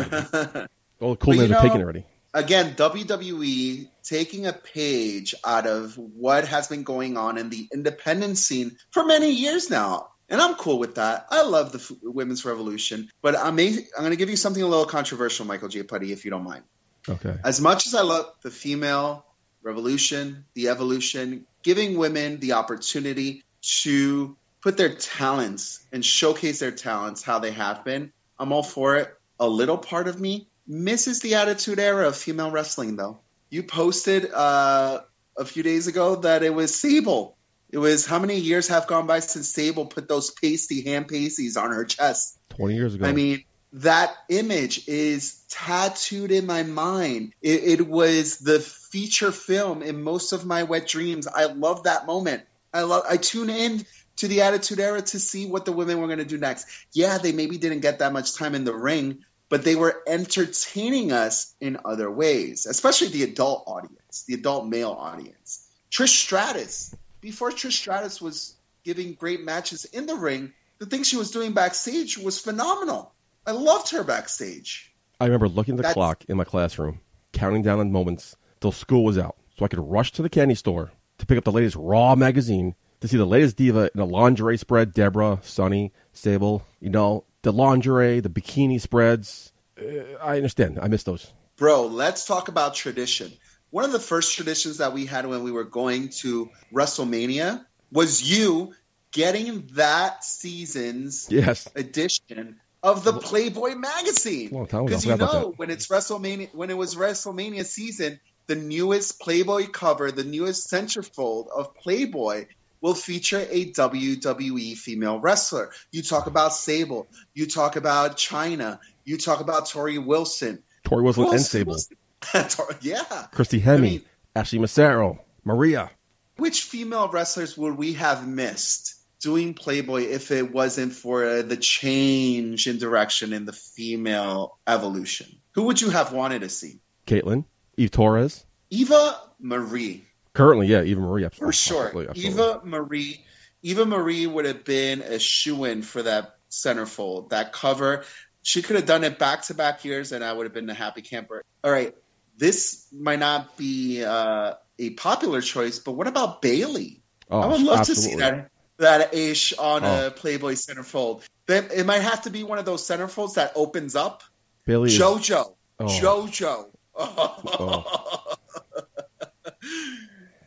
All the cool names are taken already. Again, WWE taking a page out of what has been going on in the independent scene for many years now. And I'm cool with that. I love the women's revolution, but I may, I'm going to give you something a little controversial, Michael J. Putty, if you don't mind. Okay. as much as I love the female revolution, the evolution, giving women the opportunity to put their talents and showcase their talents how they have been, I'm all for it. A little part of me misses the attitude era of female wrestling, though. You posted uh, a few days ago that it was Sable. It was how many years have gone by since Sable put those pasty hand pasties on her chest? 20 years ago. I mean, that image is tattooed in my mind. It, it was the feature film in most of my wet dreams. I love that moment. I love. I tune in to the Attitude Era to see what the women were going to do next. Yeah, they maybe didn't get that much time in the ring, but they were entertaining us in other ways, especially the adult audience, the adult male audience. Trish Stratus, before Trish Stratus was giving great matches in the ring, the thing she was doing backstage was phenomenal. I loved her backstage. I remember looking at the That's- clock in my classroom, counting down the moments till school was out, so I could rush to the candy store to pick up the latest Raw magazine to see the latest diva in a lingerie spread. Deborah, Sunny, Sable, you know, the lingerie, the bikini spreads. Uh, I understand. I miss those. Bro, let's talk about tradition. One of the first traditions that we had when we were going to WrestleMania was you getting that season's Yes. edition of the Playboy magazine. a long time ago. I Because you know when it's WrestleMania, when it was WrestleMania season, the newest Playboy cover, the newest centerfold of Playboy will feature a WWE female wrestler. You talk about Sable, you talk about Chyna, you talk about Torrie Wilson. Torrie Wilson and Sable, yeah. Christy Hemme, I mean- Ashley Massaro, Maria. Which female wrestlers would we have missed doing Playboy if it wasn't for uh, the change in direction in the female evolution? Who would you have wanted to see? Kaitlyn, Eve Torres. Eva Marie, Currently, yeah, Eva Marie. for sure. absolutely, absolutely. Eva Marie, Eva Marie would have been a shoe in for that centerfold, that cover. She could have done it back to back years, and I would have been a happy camper. All right, this might not be uh, a popular choice, but what about Bayley? Oh, I would love absolutely. to see that that Aish on Oh. a Playboy centerfold. Then it might have to be one of those centerfolds that opens up. Bayley is, JoJo, Oh. JoJo. Oh.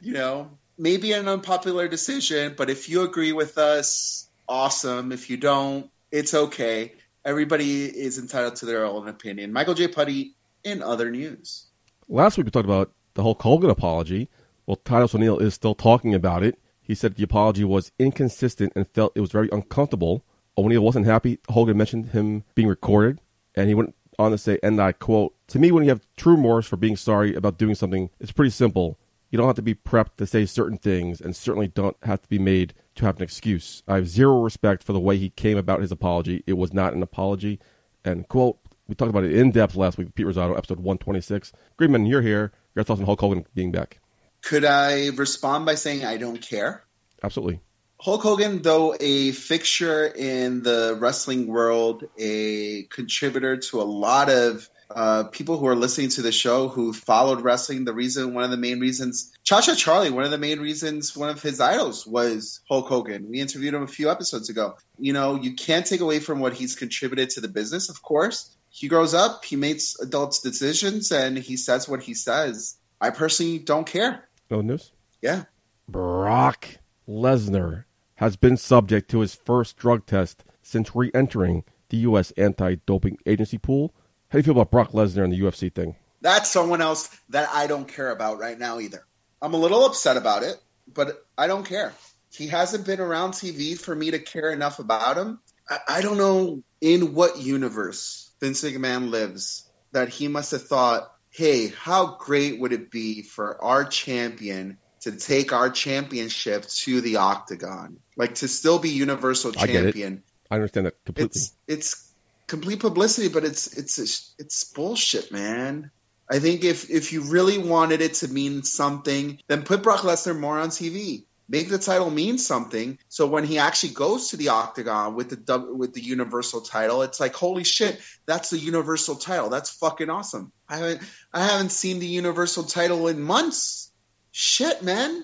you know, maybe an unpopular decision, but if you agree with us, awesome. If you don't, it's okay. Everybody is entitled to their own opinion. Michael J. Putty in other news. Last week we talked about the Hulk Hogan apology. Well, Titus O'Neil is still talking about it. He said the apology was inconsistent and felt it was very uncomfortable. O'Neil wasn't happy. Hogan mentioned him being recorded, and he went on to say, and I quote, To me, when you have true remorse for being sorry about doing something, it's pretty simple. You don't have to be prepped to say certain things, and certainly don't have to be made to have an excuse. I have zero respect for the way he came about his apology. It was not an apology. And quote, we talked about it in depth last week, Pete Rosado, episode 126. Greenman, you're here. Your thoughts on Hulk Hogan being back? Could I respond by saying I don't care? Absolutely. Hulk Hogan, though a fixture in the wrestling world, a contributor to a lot of uh, people who are listening to the show who followed wrestling. The reason, one of the main reasons, Cha Cha Charlie, one of the main reasons, one of his idols was Hulk Hogan. We interviewed him a few episodes ago. You know, you can't take away from what he's contributed to the business, of course. He grows up, he makes adult decisions, and he says what he says. I personally don't care. No news. Yeah. Brock Lesnar has been subject to his first drug test since re-entering the U.S. anti-doping agency pool. How do you feel about Brock Lesnar and the UFC thing? That's someone else that I don't care about right now either. I'm a little upset about it, but I don't care. He hasn't been around TV for me to care enough about him. I, I don't know in what universe Vince McMahon lives that he must have thought, hey, how great would it be for our champion to take our championship to the octagon? Like to still be Universal champion. I get it. Champion. I understand that completely. It's it's complete publicity, but it's it's it's bullshit, man. I think if if you really wanted it to mean something, then put Brock Lesnar more on TV. Make the title mean something. So when he actually goes to the octagon with the with the Universal title, it's like holy shit, that's the Universal title. That's fucking awesome. I haven't I haven't seen the Universal title in months. Shit, man.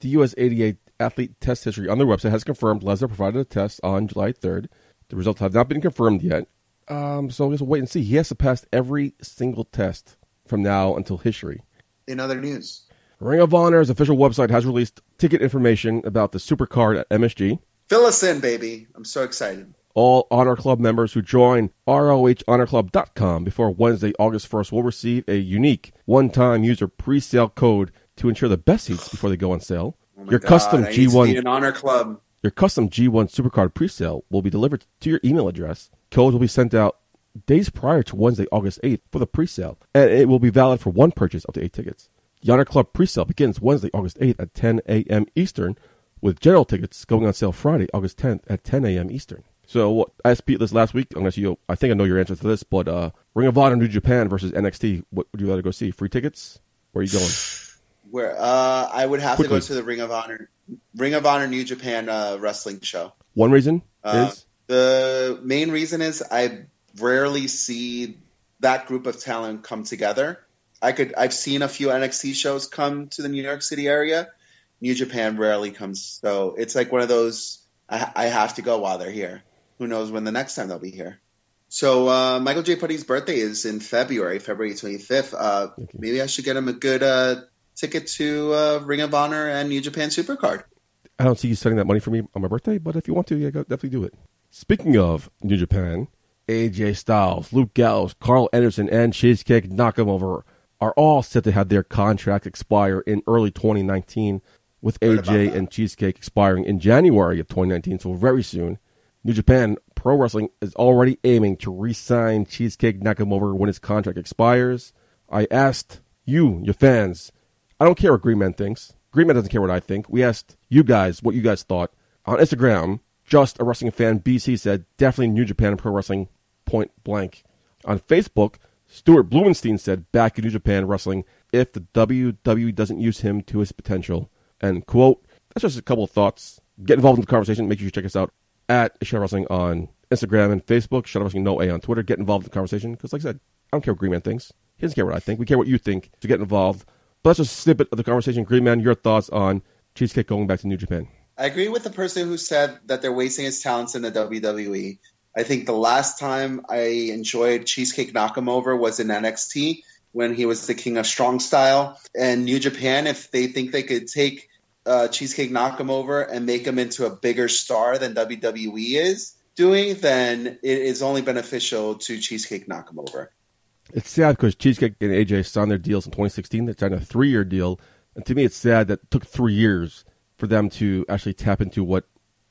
the USADA athlete test history on their website has confirmed Lesnar provided a test on July 3rd. The results have not been confirmed yet. Um, so we'll wait and see. He has to pass every single test from now until history. In other news, Ring of Honor's official website has released ticket information about the Supercard at MSG. fill us in, baby. I'm so excited. All Honor Club members who join ROHHonorClub.com before Wednesday, August 1st will receive a unique one-time user pre-sale code to ensure the best seats before they go on sale. Oh Your God, custom I need to G1 be an honor club. Your custom G1 Supercard presale will be delivered to your email address. Codes will be sent out days prior to Wednesday, August 8th for the presale, and it will be valid for one purchase up to eight tickets. Honor Club presale begins Wednesday, August 8th at 10 a.m. Eastern, with general tickets going on sale Friday, August 10th at 10 a.m. Eastern. So, what I asked Pete this last week, unless you, I think I know your answer to this, but uh, Ring of Honor New Japan versus NXT, what would you rather go see? Free tickets? Where are you going? Where uh, I would have to go to the Ring of Honor, Ring of Honor New Japan uh, wrestling show. One reason Uh, is The main reason is I rarely see that group of talent come together. I could I've seen a few NXT shows come to the New York City area. New Japan rarely comes, so it's like one of those I, I have to go while they're here. Who knows when the next time they'll be here? So uh, Michael J. Putty's birthday is in February, February 25th. Uh, maybe I should get him a good uh, ticket to uh, Ring of Honor and New Japan Supercard. I don't see you sending that money for me on my birthday, but if you want to, yeah, go, definitely do it. Speaking of New Japan, AJ Styles, Luke Gallows, Karl Anderson, and Shinsuke Nakamura are all set to have their contract expire in early 2019, with AJ and Shinsuke expiring in January of 2019, so very soon. New Japan Pro Wrestling is already aiming to re-sign Shinsuke Nakamura when his contract expires. I asked you, your fans, I don't care what Green Man thinks. Green Man doesn't care what I think. We asked you guys what you guys thought. On Instagram, just a wrestling fan BC said definitely New Japan Pro Wrestling point blank. On Facebook, Stuart Blumenstein said back in New Japan Wrestling if the WWE doesn't use him to his potential. And quote, that's just a couple of thoughts. Get involved in the conversation. Make sure you check us out at Shadow Wrestling on Instagram and Facebook. Shadow Wrestling No A on Twitter. Get involved in the conversation because, like I said, I don't care what Green Man thinks. He doesn't care what I think. We care what you think to get involved. But that's just a snippet of the conversation. Green Man, your thoughts on Shinsuke going back to New Japan? I agree with the person who said that they're wasting his talents in the WWE. I think the last time I enjoyed Shinsuke Nakamura was in NXT when he was the king of strong style. And New Japan, if they think they could take uh, Shinsuke Nakamura and make him into a bigger star than WWE is doing, then it is only beneficial to Shinsuke Nakamura. It's sad because Shinsuke and AJ signed their deals in 2016. They signed a three-year deal, and to me, it's sad that it took three years for them to actually tap into what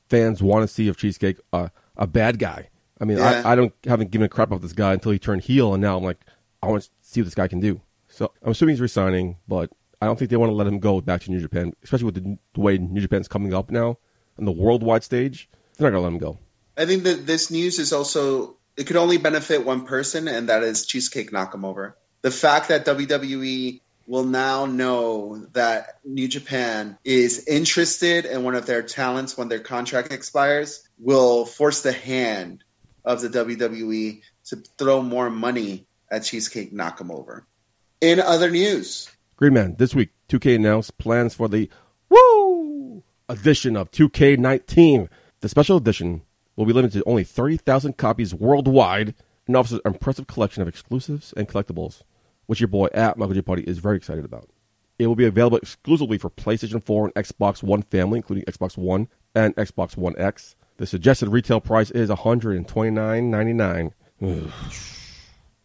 fans want to see of Shinsuke, uh, a bad guy. I mean, Yeah. I, I don't haven't given a crap about this guy until he turned heel, and now I'm like, I want to see what this guy can do. So I'm assuming he's resigning, but I don't think they want to let him go back to New Japan, especially with the, the way New Japan's coming up now on the worldwide stage. They're not gonna let him go. I think that this news is also it could only benefit one person, and that is Shinsuke Nakamura. The fact that WWE will now know that New Japan is interested in one of their talents when their contract expires, will force the hand of the WWE to throw more money at Shinsuke Nakamura. In other news, Green Man, this week, 2K announced plans for the Woo edition of 2K19. The special edition will be limited to only 30,000 copies worldwide and offers an impressive collection of exclusives and collectibles, which your boy at Michael J. Putty is very excited about. It will be available exclusively for PlayStation 4 and Xbox One family, including Xbox One and Xbox One X. The suggested retail price is $129.99.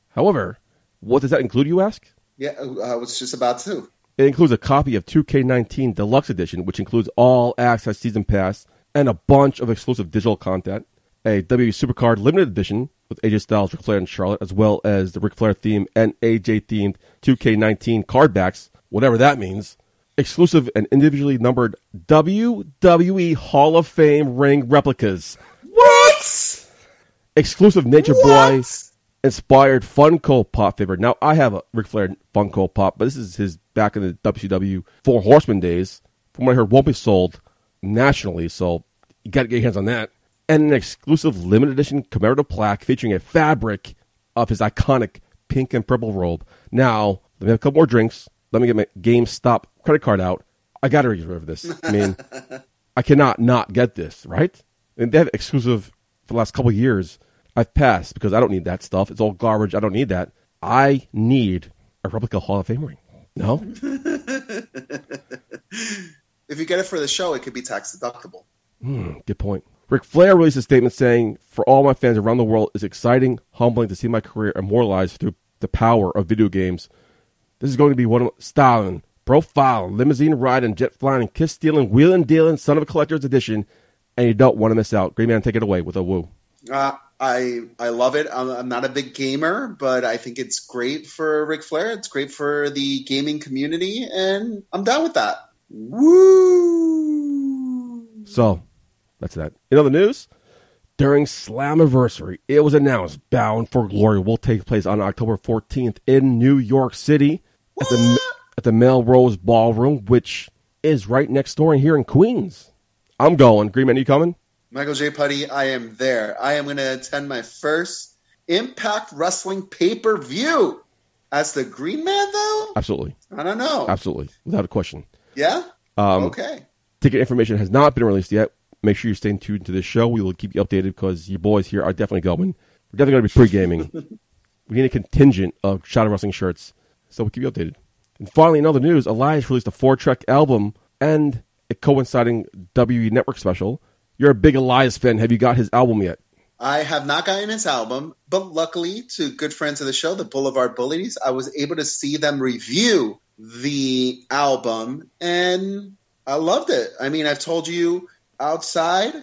However, what does that include, you ask? yeah, uh, I was just about to. It includes a copy of 2K19 Deluxe Edition, which includes all access season pass and a bunch of exclusive digital content. A WWE Supercard Limited Edition with AJ Styles, Ric Flair, and Charlotte, as well as the Ric Flair theme and AJ themed 2K19 card backs, whatever that means. Exclusive and individually numbered WWE Hall of Fame ring replicas. What? Exclusive Nature Boy inspired Funko Pop figure. Now I have a Ric Flair Funko Pop, but this is his back in the WCW Four Horsemen days. From what I heard, won't be sold nationally, so you got to get your hands on that. And an exclusive limited edition commemorative plaque featuring a fabric of his iconic pink and purple robe. Now let me have a couple more drinks. Let me get my GameStop credit card out. I got to get rid of this. I mean, I cannot not get this, right? And they have exclusive for the last couple years. I've passed because I don't need that stuff. It's all garbage. I don't need that. I need a replica Hall of Fame ring. No? If you get it for the show, it could be tax deductible. Hmm, good point. Ric Flair released a statement saying, For all my fans around the world, it's exciting, humbling to see my career immortalized through the power of video games. This is going to be one of styling, profile, limousine riding, jet flying, kiss stealing, wheeling dealing, son of a collector's edition, and you don't want to miss out. Great man, take it away with a woo. Uh, I I love it. I'm, I'm not a big gamer, but I think it's great for Ric Flair. It's great for the gaming community, and I'm down with that. Woo! So, that's that. In other news, during Slammiversary, it was announced Bound for Glory will take place on October 14th in New York City at the at the Melrose Ballroom, which is right next door and here in Queens. I'm going. Green Man, you coming? Michael J. Putty, I am there. I am going to attend my first Impact Wrestling pay per view. As the Green Man, though, Absolutely, I don't know. absolutely, without a question. Yeah. Um, okay. Ticket information has not been released yet. Make sure you stay tuned to this show. We will keep you updated because your boys here are definitely going. We're definitely going to be pre-gaming. we need a contingent of Shadow Wrestling shirts, so we'll keep you updated. And finally, in other news, Elias released a four-track album and a coinciding WE Network special. You're a big Elias fan. Have you got his album yet? I have not gotten his album, but luckily, to good friends of the show, the Boulevard Bullies, I was able to see them review the album, and I loved it. I mean, I've told you outside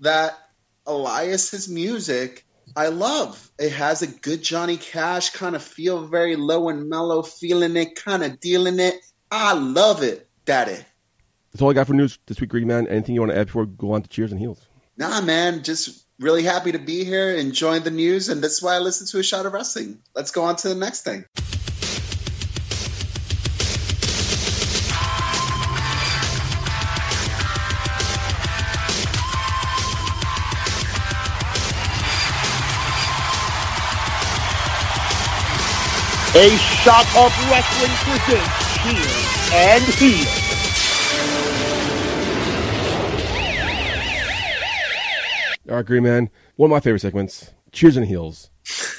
that Elias's music I love. It has a good Johnny Cash kind of feel, very low and mellow, feeling it, kind of dealing it. I love it, Daddy. That's all I got for news this week, Green Man. Anything you want to add before we go on to Cheers and Heels? Nah, man, just really happy to be here, enjoying the news, and that's why I listen to a shot of wrestling. Let's go on to the next thing. A shot of wrestling presents Cheers and Heels. All right, Green Man. One of my favorite segments: Cheers and Heels.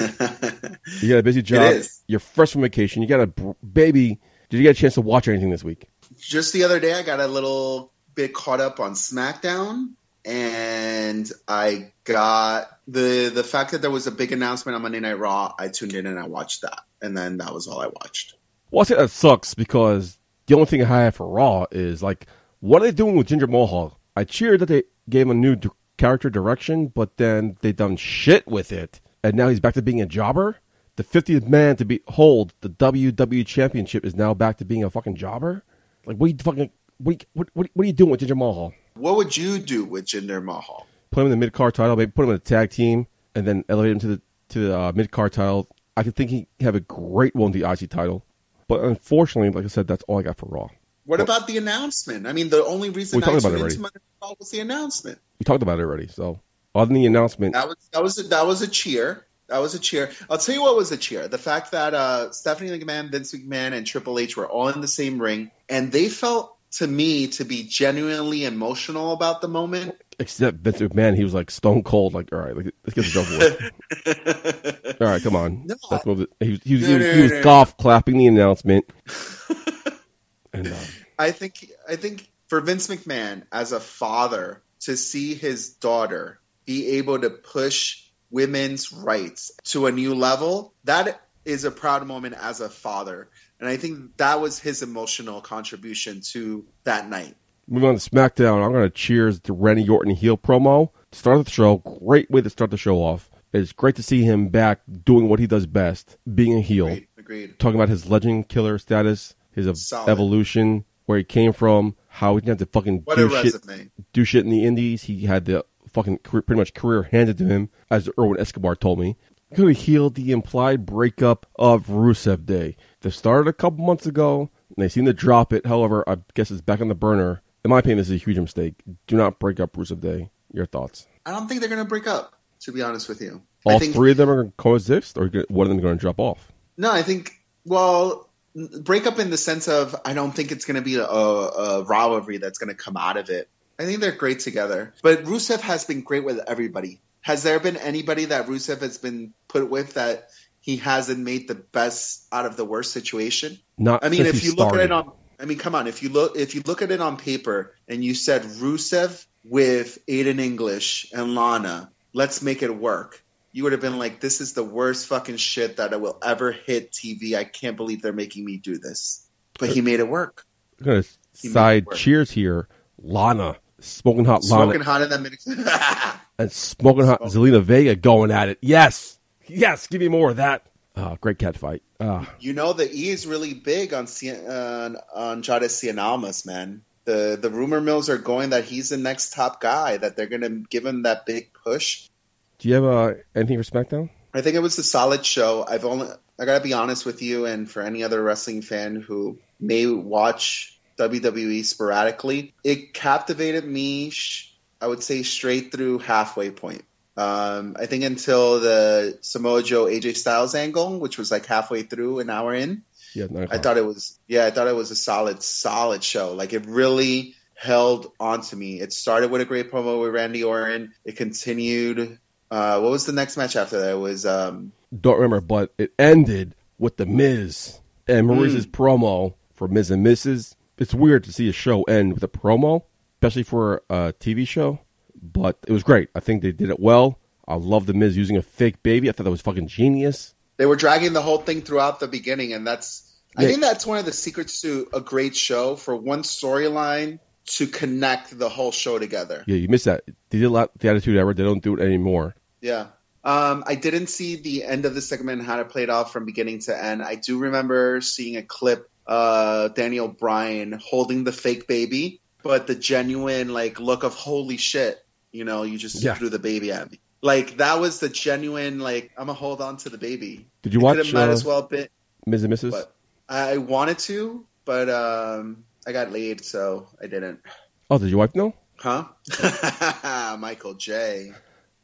You got a busy job. is. You're fresh from vacation. You got a b- baby. Did you get a chance to watch anything this week? Just the other day, I got a little bit caught up on SmackDown, and I got the the fact that there was a big announcement on Monday Night Raw. I tuned in and I watched that, and then that was all I watched. Well, I say that sucks because the only thing I have for Raw is like, what are they doing with Jinder Mahal? I cheered that they gave him a new d- character direction, but then they done shit with it, and now he's back to being a jobber. The 50th man to be hold the WWE Championship is now back to being a fucking jobber. Like, what are you fucking what what what, what are you doing with Jinder Mahal? What would you do with Jinder Mahal? Put him in the mid card title, maybe put him in a tag team, and then elevate him to the to the uh, mid card title. I could think he have a great one, the IC title. But unfortunately, like I said, that's all I got for Raw. What about the announcement? I mean, the only reason We I talked about tuned it already. into Monday Raw was the announcement. We talked about it already. So, other than the announcement, That was that was a, that was a cheer. That was a cheer. I'll tell you what was a cheer. The fact that uh, Stephanie McMahon, Vince McMahon, and Triple H were all in the same ring, and they felt to me to be genuinely emotional about the moment. except Vince McMahon, he was like stone cold. Like, all right, let's get this over with. all right, come on. No, it. He was, he was, No, he was, he was no, golf clapping the announcement. and uh, I think I think for Vince McMahon as a father to see his daughter be able to push women's rights to a new level, that is a proud moment as a father. And I think that was his emotional contribution to that night. moving on to SmackDown, I'm going to cheers the Randy Orton heel promo. Start of the show, great way to start the show off. It's great to see him back doing what he does best, being a heel. Agreed. Agreed. talking about his legend killer status, his Solid. evolution, where he came from, how he didn't have to fucking What do shit, do shit in the Indies. He had the fucking career, pretty much career handed to him, as Erwin Escobar told me. Could have healed the implied breakup of Rusev Day. They started a couple months ago, and they seem to drop it. However, I guess it's back on the burner. In my opinion, this is a huge mistake. Do not break up Rusev Day. Your thoughts? I don't think they're going to break up, to be honest with you. I All think, three of them are going to coexist, or one of them going to drop off? No, I think, well, break up in the sense of I don't think it's going to be a, a rivalry that's going to come out of it. I think they're great together. But Rusev has been great with everybody. Has there been anybody that Rusev has been put with that he hasn't made the best out of the worst situation? Not I mean, if you look at it on, I mean, come on. If you look, if you look at it on paper, and you said Rusev with Aiden English and Lana, let's make it work. You would have been like, "This is the worst fucking shit that I will ever hit TV. I can't believe they're making me do this." But he made it work. I'm gonna He side cheers here. Lana, smoking hot Lana, Smoking hot in that minute. and smoking hot Zelina Vega going at it. Yes, yes, give me more of that. Uh, great cat fight. Uh, you know, the E is really big on C- on on Jada Cianalmas, man. The the rumor mills are going that he's the next top guy. That they're gonna give him that big push. do you have uh, anything for SmackDown? I think it was a solid show. I've only I gotta be honest with you, and for any other wrestling fan who may watch WWE sporadically, it captivated me. Sh- I would say straight through halfway point. Um, I think until the Samoa Joe AJ Styles angle, which was like halfway through, an hour in. Yeah, nine I thought it was yeah, I thought it was a solid, solid show. Like it really held onto me. It started with a great promo with Randy Orton. It continued. Uh, what was the next match after that? It was um, Don't remember, but it ended with the Miz and. Maryse's promo for Miz and Mrs. It's weird to see a show end with a promo, especially for a TV show. But it was great. I think they did it well. I love the Miz using a fake baby. I thought that was fucking genius. they were dragging the whole thing throughout the beginning, and that's I think that's one of the secrets to a great show for one storyline to connect the whole show together. Yeah, you missed that. They did a lot the Attitude Era. They don't do it anymore. Yeah. Um, I didn't see the end of the segment and how it played off from beginning to end. I do remember seeing a clip, uh, Daniel Bryan holding the fake baby, but the genuine like look of holy shit, you know, you just Yeah. threw the baby at me. Like that was the genuine like I'm gonna hold on to the baby. Did you It watch might uh, as well been, Miz and Mrs.? but I wanted to, but um, I got laid, so I didn't. Oh, did your wife know? Huh? Michael J.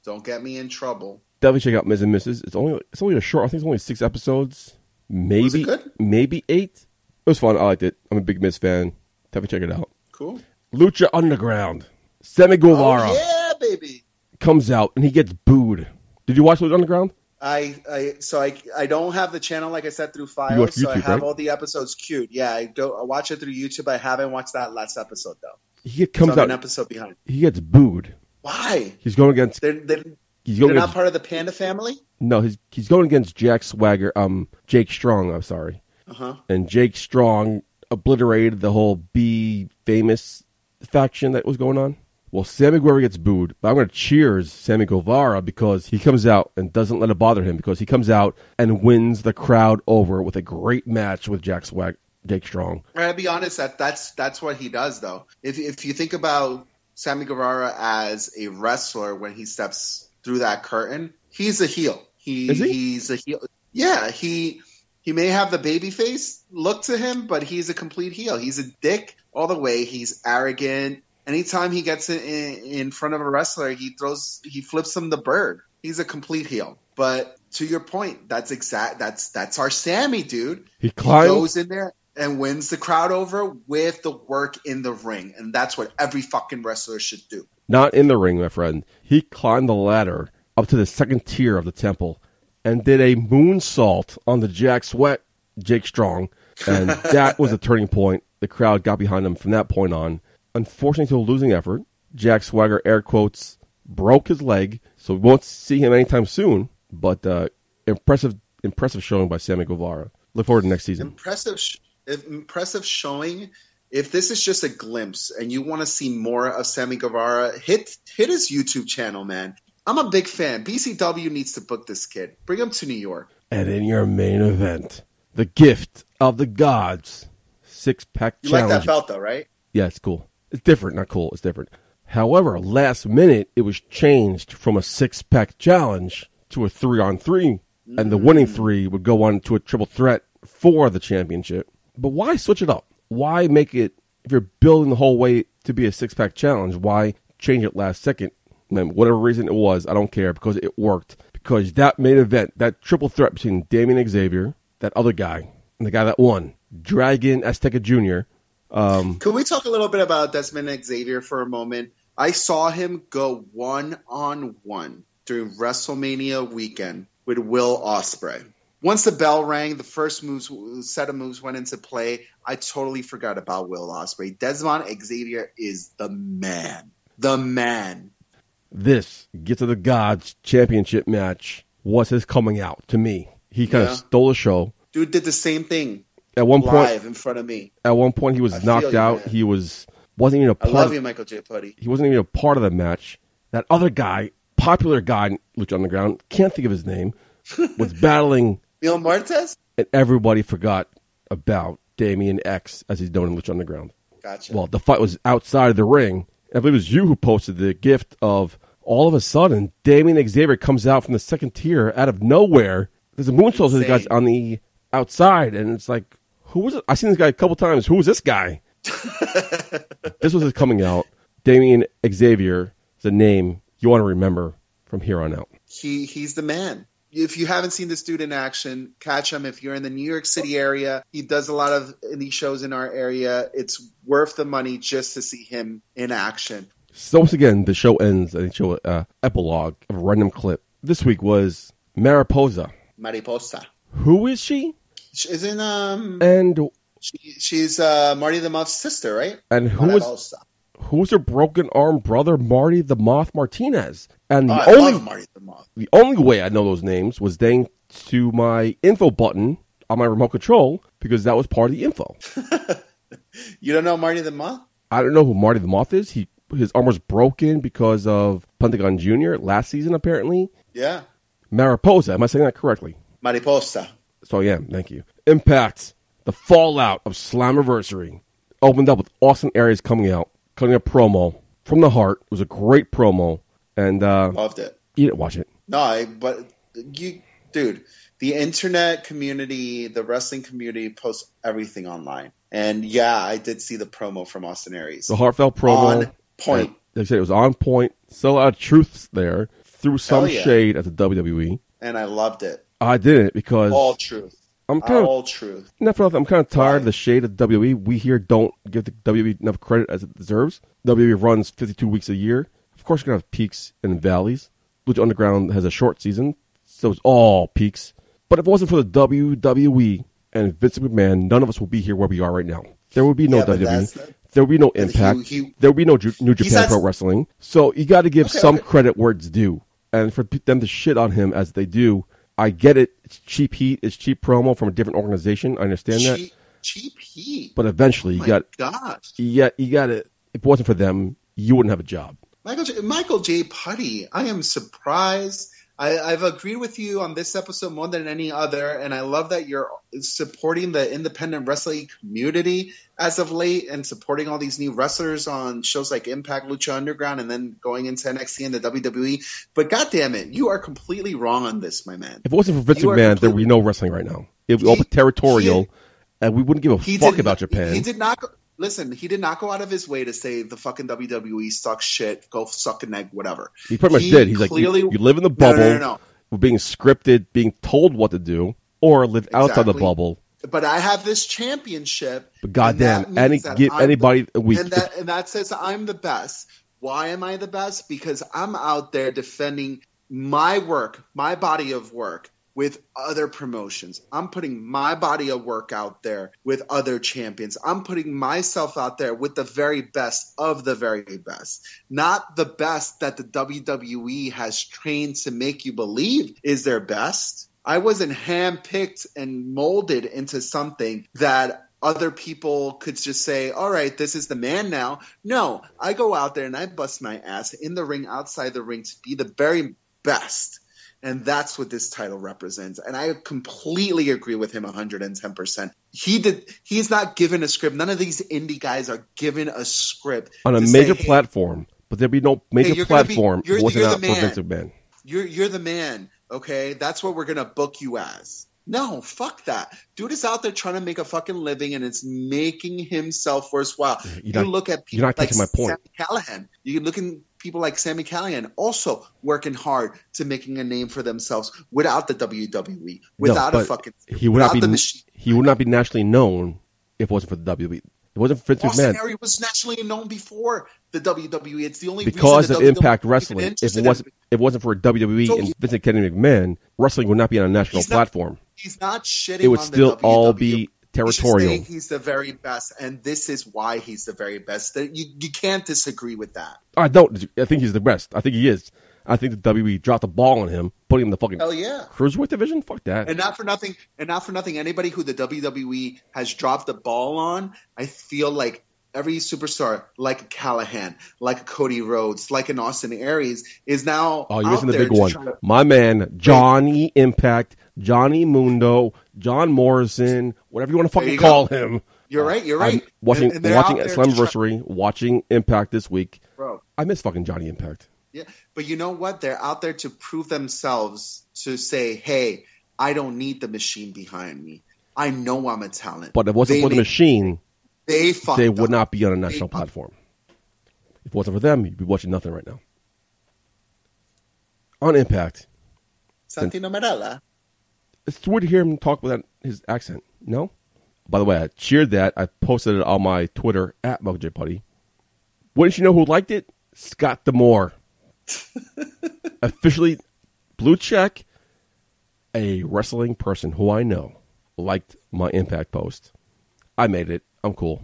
Don't get me in trouble. Definitely check out Miz and Mrs. It's only it's only a short. I think it's only six episodes, maybe Was it good? maybe eight. It was fun. I liked it. I'm a big Miz fan. Definitely check it out. Cool. Lucha Underground. Sammy Guevara Oh yeah, baby. comes out and he gets booed. Did you watch Lucha Underground? I, I so I I don't have the channel like I said through watch files, so I have right? all the episodes queued. Yeah, I don't I watch it through YouTube. I haven't watched that last episode though. He comes I'm an episode behind. He gets booed. Why? He's going against. They're they're, He's they're going not part of the Panda family. No, he's he's going against Jack Swagger. Um, Jake Strong. I'm sorry. Uh huh. and Jake Strong obliterated the whole be famous faction that was going on. Well, Sammy Guevara gets booed, but I'm going to cheers Sammy Guevara because he comes out and doesn't let it bother him because he comes out and wins the crowd over with a great match with Jack Swag, Jake Strong. I gotta be honest that that's that's what he does though. If if you think about Sammy Guevara as a wrestler when he steps through that curtain, he's a heel. He, Is he? he's a heel. Yeah, he he may have the baby face look to him, but he's a complete heel. He's a dick all the way. He's arrogant. Anytime he gets in, in front of a wrestler, he throws, he flips him the bird. He's a complete heel. But to your point, that's exact. That's that's our Sammy, dude. He climbed- goes in there and wins the crowd over with the work in the ring, and that's what every fucking wrestler should do. Not in the ring, my friend. He climbed the ladder up to the second tier of the temple and did a moonsault on the Jack Sweat, Jake Strong, and that was a turning point. The crowd got behind him from that point on. Unfortunately, to a losing effort, Jack Swagger, air quotes, broke his leg, so we won't see him anytime soon. But uh, impressive, impressive showing by Sammy Guevara. Look forward to next season. impressive sh- impressive showing if this is just a glimpse and you want to see more of Sammy Guevara hit hit his YouTube channel man I'm a big fan BCW needs to book this kid bring him to New York And in your main event, the gift of the gods, six pack you challenge. like that belt though right Yeah, it's cool. It's different, not cool. It's different. However, last minute it was changed from a six pack challenge to a three on three, and the winning mm. three would go on to a triple threat for the championship. But why switch it up? Why make it if you're building the whole way to be a six pack challenge? Why change it last second? Man, whatever reason it was, I don't care because it worked. Because that main event, that triple threat between Damien Xavier, that other guy, and the guy that won, Dragon Azteca Jr. Um, Can we talk a little bit about Desmond Xavier for a moment? I saw him go one on one during WrestleMania weekend with Will Ospreay. Once the bell rang, the first moves set of moves went into play. I totally forgot about Will Ospreay. Desmond Xavier is the man. The man. this Get to the Gods championship match was his coming out to me. He kind Yeah. of stole the show. Dude did the same thing At one point, in front of me. at one point he was I knocked you, out. man. He was wasn't even a part. I love you, Michael J. Putty. He wasn't even a part of the match. That other guy, popular guy in Lucha Underground, can't think of his name, was battling, Mil Muertes? and everybody forgot about Damien X as he's known in Lucha Underground. Gotcha. Well, the fight was outside of the ring. I believe it was you who posted the gift of all of a sudden Damien Xavier comes out from the second tier out of nowhere. There's a moonsault to the guys on the outside, and it's like, who was it? I've seen this guy a couple times. Who was this guy? this was his coming out. Damien Xavier is a name you want to remember from here on out. he he's the man. If you haven't seen this dude in action, catch him. If you're in the New York City area, he does a lot of indie shows in our area. It's worth the money just to see him in action. So once again, the show ends and they show an uh, epilogue of a random clip. This week was Mariposa. Mariposa. Who is she? Isn't um And she, she's uh Marty the Moth's sister, right? and who was Mariposa. who's her broken arm brother, Marty the Moth Martinez? And Oh, the I only Marty the Muff. the only way I know those names was thanks to my info button on my remote control because that was part of the info. You don't know Marty the Moth? I don't know who Marty the Moth is. He his arm was broken because of Pentagon Junior last season apparently. Yeah. Mariposa, am I saying that correctly? Mariposa. So I am. Thank you. Impact. The fallout of Slammiversary opened up with Austin Aries coming out, cutting a promo from the heart. It was a great promo, and uh, Loved it. you didn't watch it. No, I, but you, dude, the internet community, the wrestling community posts everything online. And yeah, I did see the promo from Austin Aries. The heartfelt promo. On point. I said, it was on point. So a lot of truths there. Threw some yeah. shade at the WWE. And I loved it. I didn't because All truth. I'm kind of All truth. not for nothing, I'm kind of tired of the shade of WWE. We here don't give the WWE enough credit as it deserves. WWE runs 52 weeks a year. Of course, you're gonna have peaks and valleys. Lucha Underground has a short season, so it's all peaks. But if it wasn't for the WWE and Vince McMahon, none of us would be here where we are right now. There would be no Yeah, WWE. There would be no Impact. he- there would be no Ju- New Japan Pro Wrestling. So you got to give Okay, some okay. credit where it's due. And for them to shit on him as they do, I get it. It's cheap heat. It's cheap promo from a different organization. I understand that. Cheap, cheap heat. But eventually, you My got gosh. you got you got it. If it wasn't for them, you wouldn't have a job. Michael J, Michael J. Putty, I am surprised. I, I've agreed with you on this episode more than any other, and I love that you're supporting the independent wrestling community as of late and supporting all these new wrestlers on shows like Impact, Lucha Underground, and then going into NXT and the WWE. But God damn it, you are completely wrong on this, my man. If it wasn't for Vince McMahon, there would be no wrestling right now. It would be all He- territorial, he- and we wouldn't give a fuck did about Japan. He did not. Listen, he did not go out of his way to say the fucking WWE sucks shit. Go suck an egg, whatever. He pretty much He did. He's like, you, you live in the bubble, no, no, no. we're being scripted, being told what to do, or live outside the bubble. But I have this championship. But goddamn, any give anybody the, a week. and that and that says I'm the best. Why am I the best? Because I'm out there defending my work, my body of work with other promotions. I'm putting my body of work out there with other champions. I'm putting myself out there with the very best of the very best. Not the best that the WWE has trained to make you believe is their best. I wasn't handpicked and molded into something that other people could just say, all right, this is the man now. No, I go out there and I bust my ass in the ring, outside the ring to be the very best. And that's what this title represents. And I completely agree with him 110%. He did, he's not given a script. None of these indie guys are given a script on a to say, major "Hey, platform, but there'd be no major you're gonna be- platform you're- wasn't you're the out for man. Vince McMahon. you're you're the man, okay? That's what we're gonna book you as. No, fuck that. Dude is out there trying to make a fucking living and it's making himself worthwhile. You're you not- look at you're not like my point. Callihan. You can look at people like Sami Callihan also working hard to making a name for themselves without the WWE, without no, a fucking he would not be the machine. he would not be nationally known if it wasn't for the WWE. It wasn't for Vince Austin McMahon was nationally known before the WWE. It's the only because reason of WWE Impact was Wrestling. If it wasn't it wasn't for WWE So and he- Vince Kennedy McMahon, wrestling would not be on a national He's not- platform. He's not shitting. It would on still the all WWE. be territorial. he's the very best, and this is why he's the very best. You you can't disagree with that. I don't. I think he's the best. I think he is. I think the WWE dropped the ball on him, putting him in the fucking Hell yeah. cruiserweight division. Fuck that. And not for nothing, and not for nothing. Anybody who the WWE has dropped the ball on, I feel like every superstar, like Callihan, like Cody Rhodes, like an Austin Aries, is now. Oh, you're out missing the big one. to- My man, Johnny Impact, Johnny Mundo, John Morrison, whatever you want to fucking call go. him. You're right. You're right. I'm watching And- and watching out there to Slammiversary, watching Impact this week. bro. I miss fucking Johnny Impact. Yeah, but you know what? They're out there to prove themselves to say, "Hey, I don't need the machine behind me. I know I'm a talent." But it wasn't They for the machine, they fucked they up. would not be on a national fucked- platform. If it wasn't for them, you'd be watching nothing right now. On Impact, Santino Marella. it's weird to hear him talk with that his accent. No. By the way, I cheered that. I posted it on my Twitter at J Putty. Wouldn't you know who liked it? Scott D'Amore. Officially blue check. A wrestling person who I know liked my impact post. I made it. I'm cool.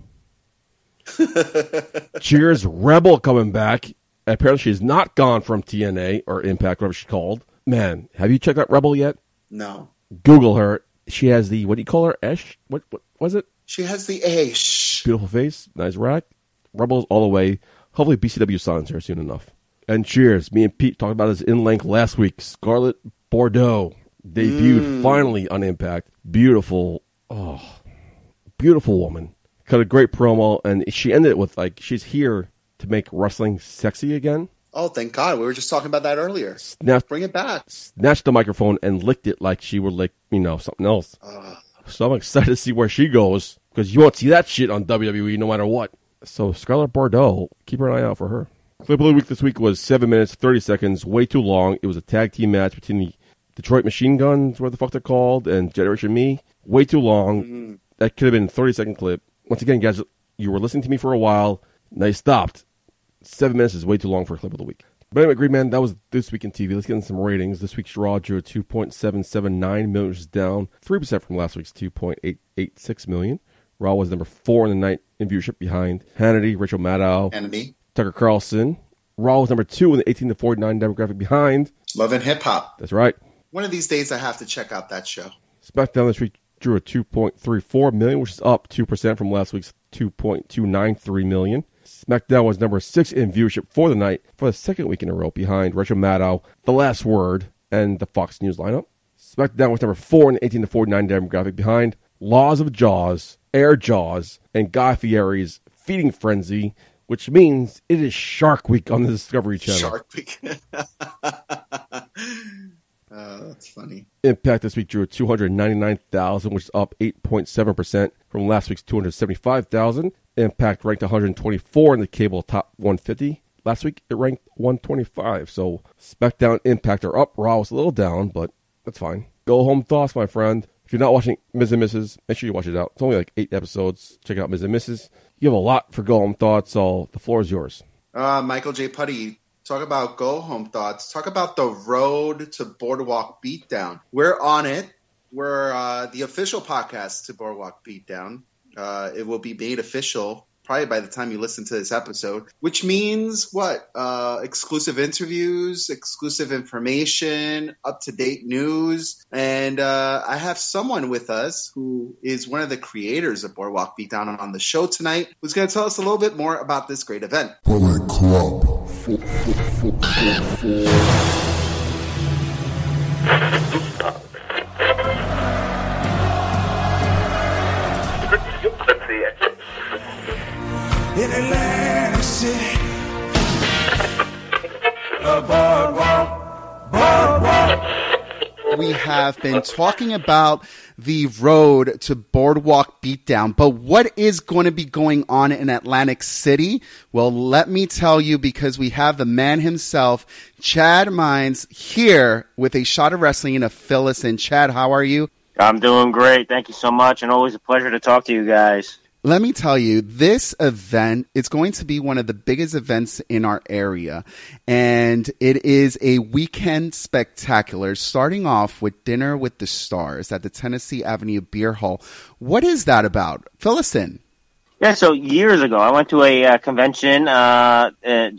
Cheers, Rebel coming back. Apparently, she's not gone from TNA or Impact, whatever she's called. Man, have you checked out Rebel yet? No, Google her. She has the what do you call her? Esh? What what was it? she has the A. Shh. Beautiful face, nice rack. Rebels all the way. Hopefully BCW signs her soon enough. And cheers. Me and Pete talked about this in length last week. Scarlett Bordeaux debuted mm. finally on Impact. Beautiful. Oh, beautiful woman. Cut a great promo, and she ended it with like she's here to make wrestling sexy again. Oh, thank God. We were just talking about that earlier. Snatched, Bring it back. snatched the microphone and licked it like she would lick, you know, something else. Ugh. So I'm excited to see where she goes because you won't see that shit on WWE no matter what. So Scarlett Bordeaux, keep an eye out for her. Clip of the week this week was seven minutes thirty seconds, way too long. It was a tag team match between the Detroit Machine Guns, what the fuck they're called, and Generation Me. Way too long. Mm-hmm. That could have been a thirty second clip. Once again, guys, you were listening to me for a while. Now you stopped. Seven minutes is way too long for a clip of the week. But anyway, Green Man, that was this week in TV. Let's get in some ratings. This week's Raw drew 2.779 million, which is down 3% from last week's 2.886 million. Raw was number four in the night in viewership behind Hannity, Rachel Maddow, Enemy. Tucker Carlson. Raw was number two in the 18 to 49 demographic behind. Love and hip hop. That's right. One of these days, I have to check out that show. SmackDown this week drew a 2.34 million, which is up 2% from last week's 2.293 million. SmackDown was number six in viewership for the night for the second week in a row behind Rachel Maddow, The Last Word, and the Fox News lineup. SmackDown was number four in the 18 to 49 demographic behind Laws of Jaws, Air Jaws, and Guy Fieri's Feeding Frenzy, which means it is Shark Week on the Discovery Channel. Shark Week. uh, That's funny. Impact this week drew 299,000, which is up 8.7% from last week's 275,000. Impact ranked 124 in the cable top 150. Last week it ranked 125. So SmackDown Impact are up. Raw was a little down, but that's fine. Go home thoughts, my friend. If you're not watching Miz and Mrs., make sure you watch it out. It's only like eight episodes. Check out Miz and Mrs. You have a lot for Go Home Thoughts, so the floor is yours. Uh, Michael J. Putty, talk about go home thoughts. Talk about the road to Boardwalk Beatdown. We're on it. We're uh, the official podcast to Boardwalk Beatdown. Uh, it will be made official probably by the time you listen to this episode, which means what? Uh, exclusive interviews, exclusive information, up to date news. And uh, I have someone with us who is one of the creators of Boardwalk Beatdown on the show tonight who's going to tell us a little bit more about this great event. Club. In Atlantic City. Boardwalk, boardwalk. we have been talking about the road to Boardwalk Beatdown. But what is going to be going on in Atlantic City? Well, let me tell you because we have the man himself, Chad Mines, here with a shot of wrestling and a Phyllis. And. Chad, how are you? I'm doing great. Thank you so much, and always a pleasure to talk to you guys. Let me tell you, this event is going to be one of the biggest events in our area. And it is a weekend spectacular, starting off with Dinner with the Stars at the Tennessee Avenue Beer Hall. What is that about? Fill us in. Yeah, so years ago, I went to a uh, convention, uh, uh,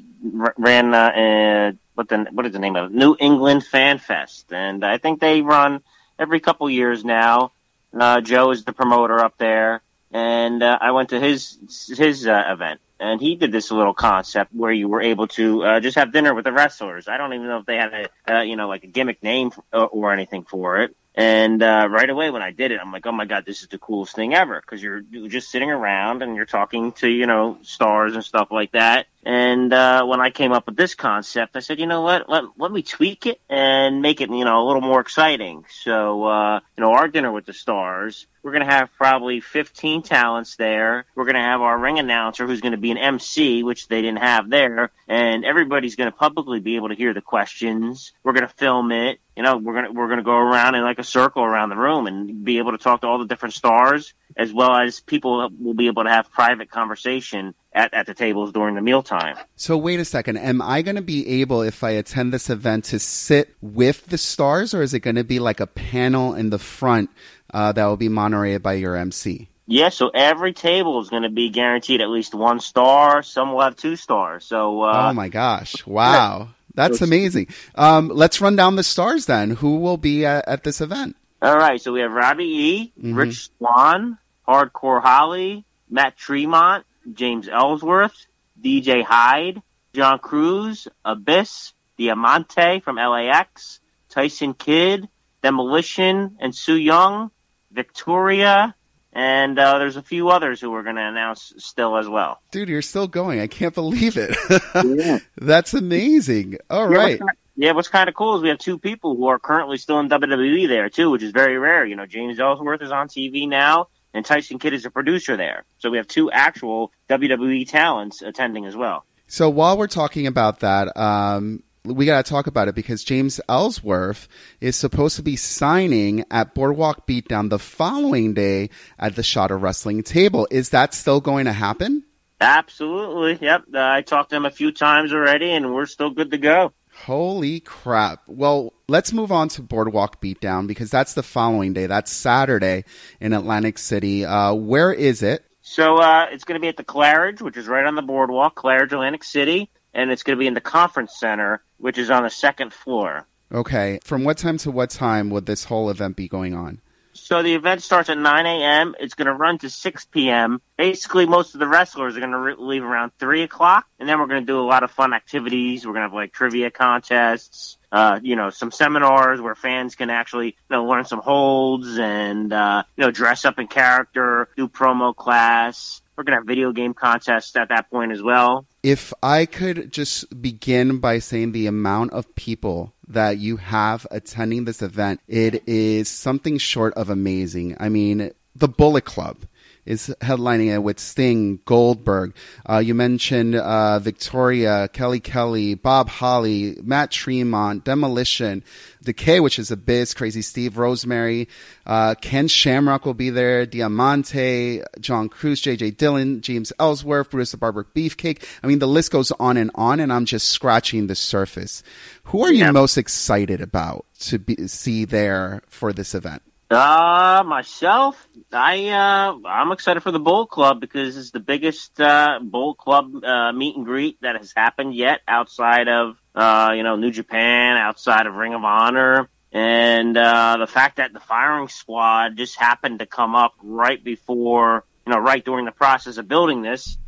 ran, uh, uh, what, the, what is the name of it? New England Fan Fest. And I think they run every couple years now. Uh, Joe is the promoter up there. And uh, I went to his his uh, event, and he did this little concept where you were able to uh, just have dinner with the wrestlers. I don't even know if they had a uh, you know like a gimmick name or, or anything for it. And uh, right away when I did it, I'm like, oh my god, this is the coolest thing ever because you're just sitting around and you're talking to you know stars and stuff like that. And uh, when I came up with this concept, I said, you know what, let let me tweak it and make it you know a little more exciting. So uh, you know, our dinner with the stars, we're gonna have probably 15 talents there. We're gonna have our ring announcer who's gonna be an MC, which they didn't have there, and everybody's gonna publicly be able to hear the questions. We're gonna film it you know, we're gonna we're gonna go around in like a circle around the room and be able to talk to all the different stars, as well as people will be able to have private conversation at, at the tables during the mealtime. So wait a second. Am I going to be able, if I attend this event, to sit with the stars, or is it going to be like a panel in the front uh, that will be moderated by your MC? Yeah, so every table is going to be guaranteed at least one star. Some will have two stars. So uh, oh my gosh! Wow. That's amazing. Um, let's run down the stars then. Who will be at, at this event? All right, so we have Robbie E, Rich Swann, Hardcore Holly, Matt Tremont, James Ellsworth, DJ Hyde, John Cruz, Abyss, Diamante from LAX, Tyson Kidd, Demolition, and Su Yung, Victoria, and uh, there's a few others who we're going to announce still as well. Dude, you're still going. I can't believe it. Yeah. That's amazing. All Yeah, right. what's Yeah, what's kind of cool is we have two people who are currently still in WWE there too, which is very rare. You know, James Ellsworth is on TV now, and Tyson Kidd is a producer there. So we have two actual WWE talents attending as well. So while we're talking about that, um, we got to talk about it because James Ellsworth is supposed to be signing at Boardwalk Beatdown the following day at the Shot of Wrestling table. Is that still going to happen? Absolutely, yep. Uh, I talked to him a few times already, and we're still good to go. Holy crap. Well, let's move on to Boardwalk Beatdown because that's the following day. That's Saturday in Atlantic City. Uh, where is it? So uh, it's going to be at the Claridge, which is right on the boardwalk, Claridge, Atlantic City, and it's going to be in the conference center, which is on the second floor. Okay. From what time to what time would this whole event be going on? So the event starts at 9 a.m. It's going to run to 6 p.m. Basically, most of the wrestlers are going to re- leave around 3 o'clock, and then we're going to do a lot of fun activities. We're going to have like trivia contests, uh, you know, some seminars where fans can actually, you know, learn some holds and, uh, you know, dress up in character, do promo class. We're going to have video game contests at that point as well. If I could just begin by saying the amount of people that you have attending this event, it is something short of amazing. I mean, the Bullet Club is headlining it with Sting, Goldberg. Uh, you mentioned uh, Victoria, Kelly Kelly, Bob Holly, Matt Tremont, Demolition, Decay, which is a biz, Crazzy Steve, Rosemary, uh, Ken Shamrock will be there, Diamante, John Cruz, JJ Dillon, James Ellsworth, Brutus the Barber Beefcake. I mean, the list goes on and on, and I'm just scratching the surface. Who are you Yeah. most excited about to be, see there for this event? Uh, myself, I uh, I'm excited for the Bullet Club because it's the biggest uh, Bullet Club uh, meet and greet that has happened yet outside of uh, you know New Japan, outside of Ring of Honor, and uh, the fact that the firing squad just happened to come up right before you know right during the process of building this.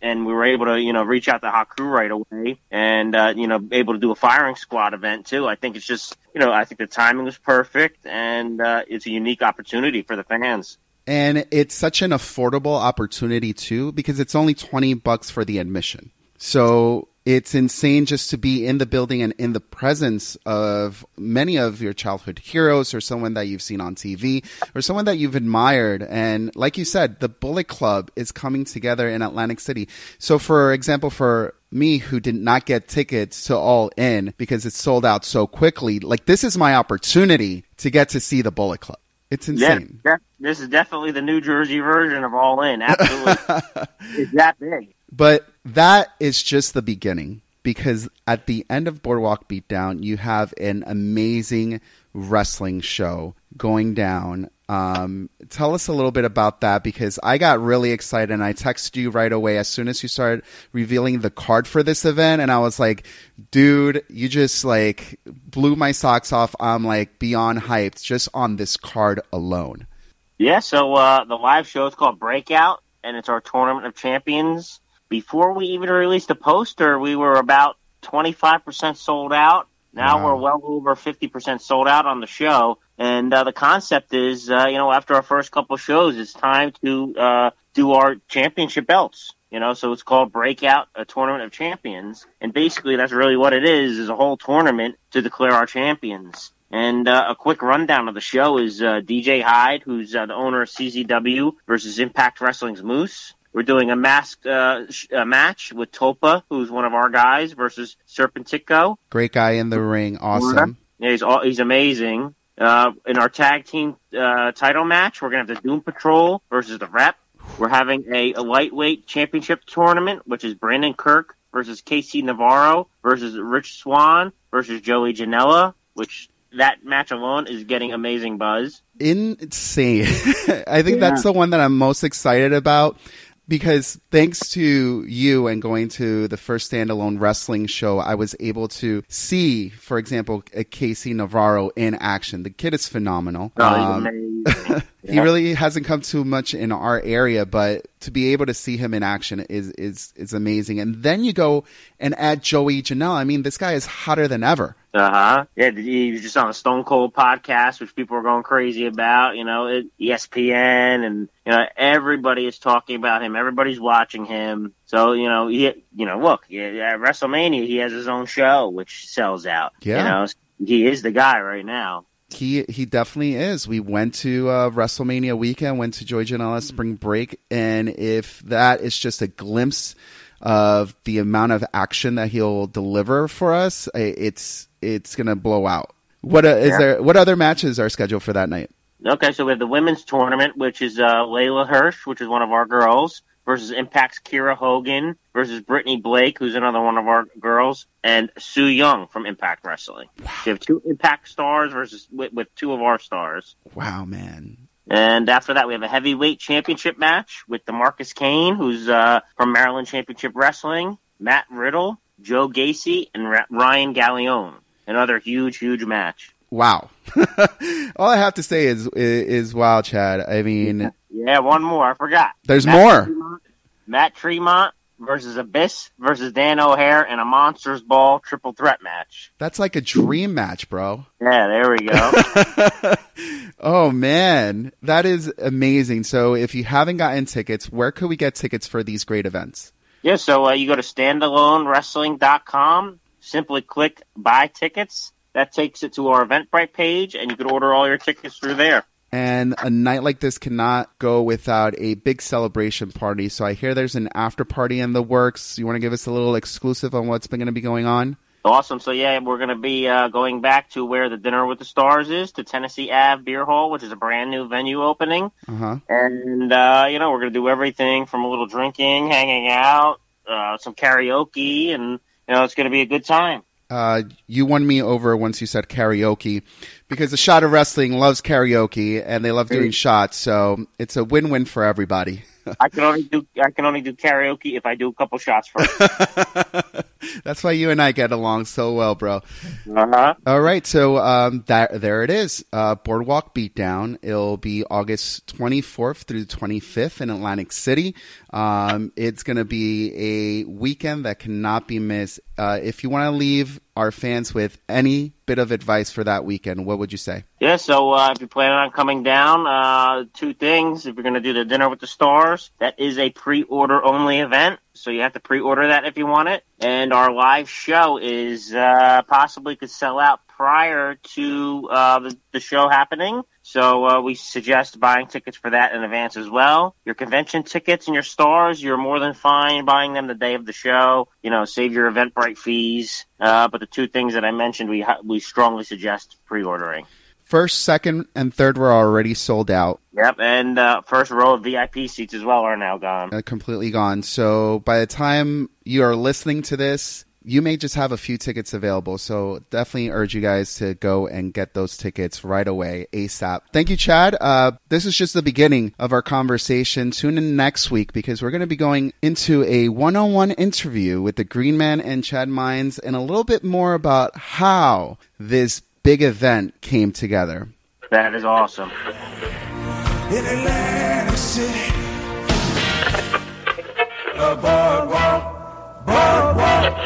And we were able to, you know, reach out to Haku right away, and uh, you know, able to do a firing squad event too. I think it's just, you know, I think the timing was perfect, and uh, it's a unique opportunity for the fans. And it's such an affordable opportunity too, because it's only 20 bucks for the admission. So it's insane just to be in the building and in the presence of many of your childhood heroes or someone that you've seen on TV or someone that you've admired. And like you said, the Bullet Club is coming together in Atlantic City. So for example, for me who did not get tickets to all in because it sold out so quickly, like this is my opportunity to get to see the Bullet Club. It's insane. Yeah, this is definitely the New Jersey version of All In. Absolutely, it's that big. But that is just the beginning because at the end of Boardwalk Beatdown, you have an amazing wrestling show going down. Um, tell us a little bit about that because I got really excited and I texted you right away as soon as you started revealing the card for this event. And I was like, dude, you just like blew my socks off. I'm like beyond hyped just on this card alone. Yeah, so uh, the live show is called Breakout, and it's our tournament of champions. Before we even released a poster, we were about 25% sold out. Now Wow. we're well over 50% sold out on the show. And uh, the concept is, uh, you know, after our first couple shows, it's time to uh, do our championship belts. You know, so it's called Breakout, a tournament of champions. And basically, that's really what it is, is a whole tournament to declare our champions. And uh, a quick rundown of the show is uh, DJ Hyde, who's uh, the owner of CZW, versus Impact Wrestling's Moose. We're doing a masked uh, sh- uh, match with Topa, who's one of our guys, versus Serpentico. Great guy in the ring. Awesome. Yeah, he's all, he's amazing. Uh, in our tag team uh, title match, we're gonna have the Doom Patrol versus the Rep. We're having a, a lightweight championship tournament, which is Brandon Kirk versus Casey Navarro versus Rich Swann versus Joey Janela, which that match alone is getting amazing buzz. insane. I think that's the one that I'm most excited about because thanks to you and going to the first standalone wrestling show, I was able to see, for example, a Casey Navarro in action. The kid is phenomenal. Oh, Um, he really hasn't come too much in our area, but to be able to see him in action is is is amazing. And then you go and add Joey Janela. I mean, this guy is hotter than ever. Uh huh. Yeah, he was just on a Stone Cold podcast, which people are going crazy about. You know, ESPN, and you know everybody is talking about him. Everybody's watching him. So you know, he, you know, look, yeah, at WrestleMania, he has his own show, which sells out. Yeah. You know, he is the guy right now. He he definitely is. We went to uh, WrestleMania weekend, went to Joey Janela Spring Break, and if that is just a glimpse of the amount of action that he'll deliver for us, it's it's gonna blow out. What uh, is Yeah. there? What other matches are scheduled for that night? Okay, so we have the women's tournament, which is uh, Leyla Hirsch, which is one of our girls, versus Impact's Kiera Hogan versus Brittany Blake, who's another one of our girls, and Su Yung from Impact Wrestling. So you have two Impact stars versus with, with two of our stars. Wow, man! And after that, we have a heavyweight championship match with Demarcus Kane, who's uh, from Maryland Championship Wrestling, Matt Riddle, Joe Gacy, and Ra- Ryan Galeone. Another huge, huge match. Wow. All I have to say is, is is wow, Chad. I mean, Yeah, one more. I forgot. There's Matt more. Tremont, Matt Tremont versus Abyss versus Dan O'Hare in a Monsters Ball triple threat match. that's like a dream match, bro. Yeah, there we go. oh man, that is amazing. So if you haven't gotten tickets, where could we get tickets for these great events? Yeah, so uh, you go to standalonewrestling.com, simply click buy tickets. That takes it to our Eventbrite page, and you can order all your tickets through there. And a night like this cannot go without a big celebration party. So I hear there's an after party in the works. You want to give us a little exclusive on what's been going to be going on? Awesome. So yeah, we're going to be uh, going back to where the Dinner with the Stars is, to Tennessee Ave Beer Hall, which is a brand new venue opening. Uh-huh. And uh, you know, we're going to do everything from a little drinking, hanging out, uh, some karaoke, and you know, it's going to be a good time. Uh, you won me over once you said karaoke because the shot of wrestling loves karaoke and they love doing shots. So it's a win-win for everybody. I can only do I can only do karaoke if I do a couple shots first. That's why you and I get along so well, bro. uh-huh. All right, so um, that there it is. Uh, Boardwalk Beatdown. It'll be August 24th through the 25th in Atlantic City. Um, it's going to be a weekend that cannot be missed. Uh, if you want to leave our fans with any bit of advice for that weekend, what would you say? Yeah, so uh, if you're planning on coming down, uh, two things. If you're going to do the Dinner with the Stars, that is a pre-order only event, so you have to pre-order that if you want it. And our live show is uh, possibly could sell out prior to uh, the, the show happening. So uh, we suggest buying tickets for that in advance as well. Your convention tickets and your stars, you're more than fine buying them the day of the show. You know, save your Eventbrite fees. Uh, but the two things that I mentioned, we ha- we strongly suggest pre-ordering. First, second, and third were already sold out. Yep, and uh, first row of VIP seats as well are now gone. uh, completely gone. So by the time you are listening to this, you may just have a few tickets available. So definitely urge you guys to go and get those tickets right away, ASAP. Thank you, Chad. Uh, this is just the beginning of our conversation. Tune in next week because we're going to be going into a one-on-one interview with the Green Man and Chad Mines and a little bit more about how this big event came together. That is awesome. in Atlantic City. A boardwalk, boardwalk.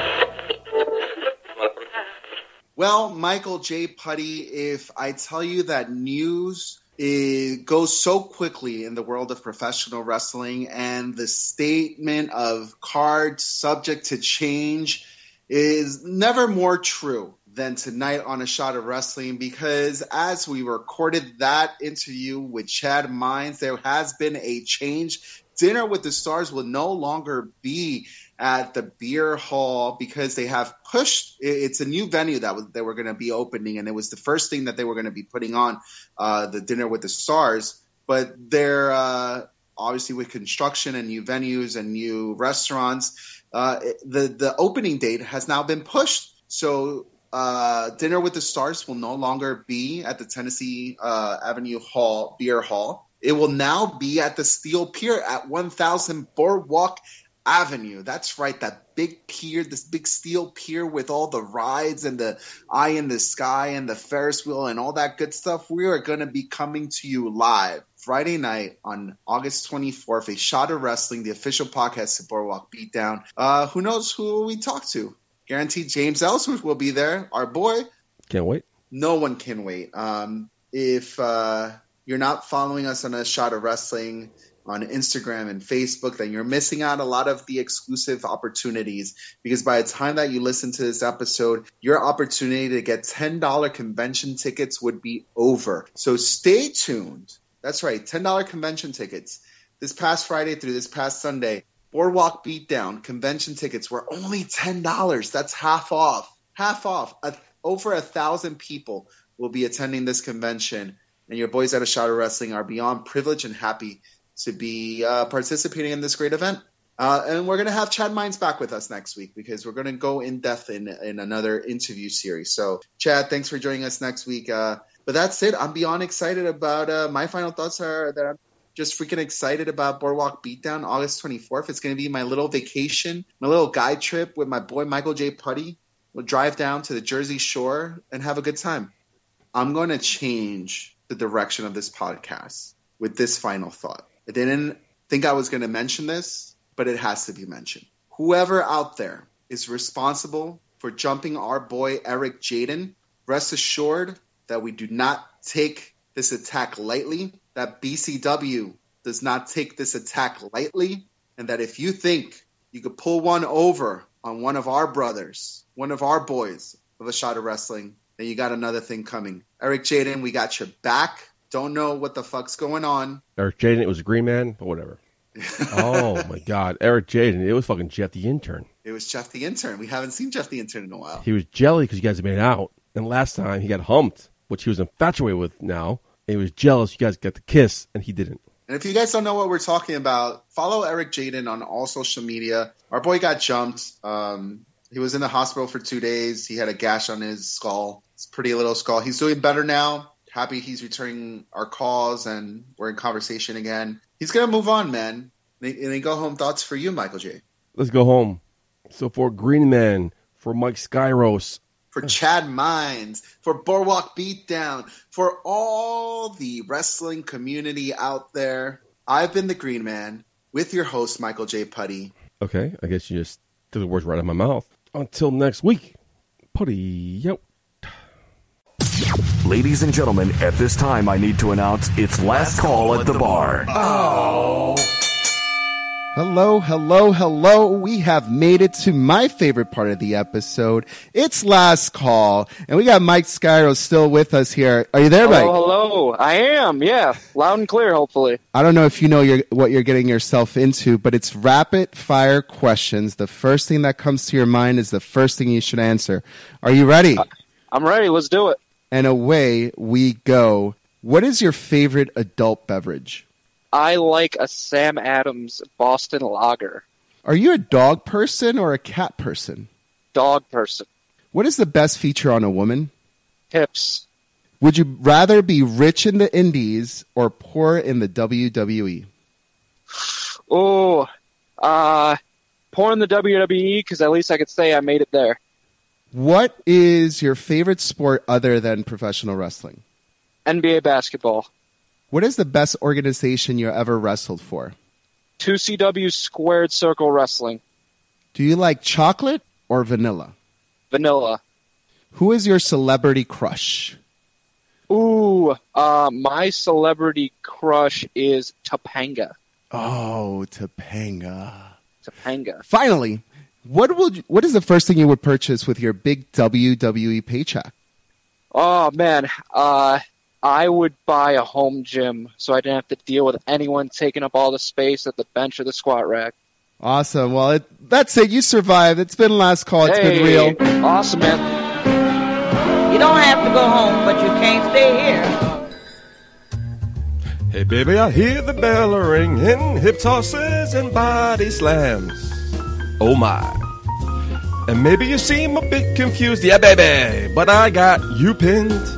Well, Michael J. Putty, if I tell you that news it goes so quickly in the world of professional wrestling, and the statement of cards subject to change is never more true than tonight on a shot of wrestling because as we recorded that interview with Chad Mines, there has been a change. Dinner with the Stars will no longer be at the beer hall because they have pushed it's a new venue that they were going to be opening and it was the first thing that they were going to be putting on uh, the dinner with the stars but they're uh, obviously with construction and new venues and new restaurants uh, the the opening date has now been pushed so uh, dinner with the stars will no longer be at the tennessee uh, avenue hall beer hall it will now be at the steel pier at 1000 boardwalk Avenue. That's right, that big pier, this big steel pier with all the rides and the eye in the sky and the Ferris wheel and all that good stuff. We are going to be coming to you live Friday night on August 24th. A shot of wrestling, the official podcast of Boardwalk Beatdown. Uh, who knows who we talk to? Guaranteed James Ellsworth will be there. Our boy. Can't wait. No one can wait. Um, if uh, you're not following us on a shot of wrestling on Instagram and Facebook, then you're missing out a lot of the exclusive opportunities because by the time that you listen to this episode, your opportunity to get $10 convention tickets would be over. So stay tuned. That's right, $10 convention tickets. This past Friday through this past Sunday, Boardwalk Beatdown convention tickets were only $10. That's half off. Half off. A, over a thousand people will be attending this convention. And your boys shot of wrestling are beyond privileged and happy to be uh, participating in this great event. Uh, and we're going to have Chad Mines back with us next week because we're going to go in depth in, in another interview series. So, Chad, thanks for joining us next week. Uh, but that's it. I'm beyond excited about uh, my final thoughts are that I'm just freaking excited about Boardwalk Beatdown August 24th. It's going to be my little vacation, my little guide trip with my boy Michael J. Putty. We'll drive down to the Jersey Shore and have a good time. I'm going to change the direction of this podcast with this final thought. I didn't think I was going to mention this, but it has to be mentioned. Whoever out there is responsible for jumping our boy Eric Jaden, rest assured that we do not take this attack lightly, that BCW does not take this attack lightly, and that if you think you could pull one over on one of our brothers, one of our boys of a shot of wrestling, then you got another thing coming. Eric Jaden, we got your back. Don't know what the fuck's going on. Eric Jaden, it was a green man, but whatever. oh my God, Eric Jaden, it was fucking Jeff the intern. It was Jeff the intern. We haven't seen Jeff the intern in a while. He was jelly because you guys made out, and last time he got humped, which he was infatuated with. Now he was jealous you guys got the kiss, and he didn't. And if you guys don't know what we're talking about, follow Eric Jaden on all social media. Our boy got jumped. Um, he was in the hospital for two days. He had a gash on his skull. It's a pretty little skull. He's doing better now. Happy he's returning our calls and we're in conversation again. He's gonna move on, man. And then go home thoughts for you, Michael J. Let's go home. So for Green Man, for Mike Skyros, for hmm. Chad Mines, for Boardwalk Beatdown, for all the wrestling community out there. I've been the Green Man with your host, Michael J. Putty. Okay, I guess you just threw the words right out of my mouth. Until next week, Putty out. Ladies and gentlemen, at this time I need to announce it's last call at the bar. Oh. Hello, hello, hello. We have made it to my favorite part of the episode. It's last call, and we got Mike Skyro still with us here. Are you there, Mike? Hello, I am. Yeah, loud and clear. Hopefully. I don't know if you know your, what you're getting yourself into, but it's rapid fire questions. The first thing that comes to your mind is the first thing you should answer. Are you ready? Uh, I'm ready. Let's do it. And away we go. What is your favorite adult beverage? I like a Sam Adams Boston Lager. Are you a dog person or a cat person? Dog person. What is the best feature on a woman? Hips. Would you rather be rich in the indies or poor in the WWE? Oh, uh, poor in the WWE because at least I could say I made it there. What is your favorite sport other than professional wrestling? NBA basketball. What is the best organization you ever wrestled for? 2CW Squared Circle Wrestling. Do you like chocolate or vanilla? Vanilla. Who is your celebrity crush? Ooh, uh, my celebrity crush is Topanga. Oh, Topanga. Topanga. Finally, what you, what is the first thing you would purchase with your big WWE paycheck? Oh man, uh, I would buy a home gym so I didn't have to deal with anyone taking up all the space at the bench or the squat rack. Awesome. Well, it, that's it. You survived. It's been last call. It's hey, been real. Awesome, man. You don't have to go home, but you can't stay here. Hey, baby, I hear the bell ringing, hip tosses and body slams. Oh, my. And maybe you seem a bit confused. Yeah, baby, but I got you pinned.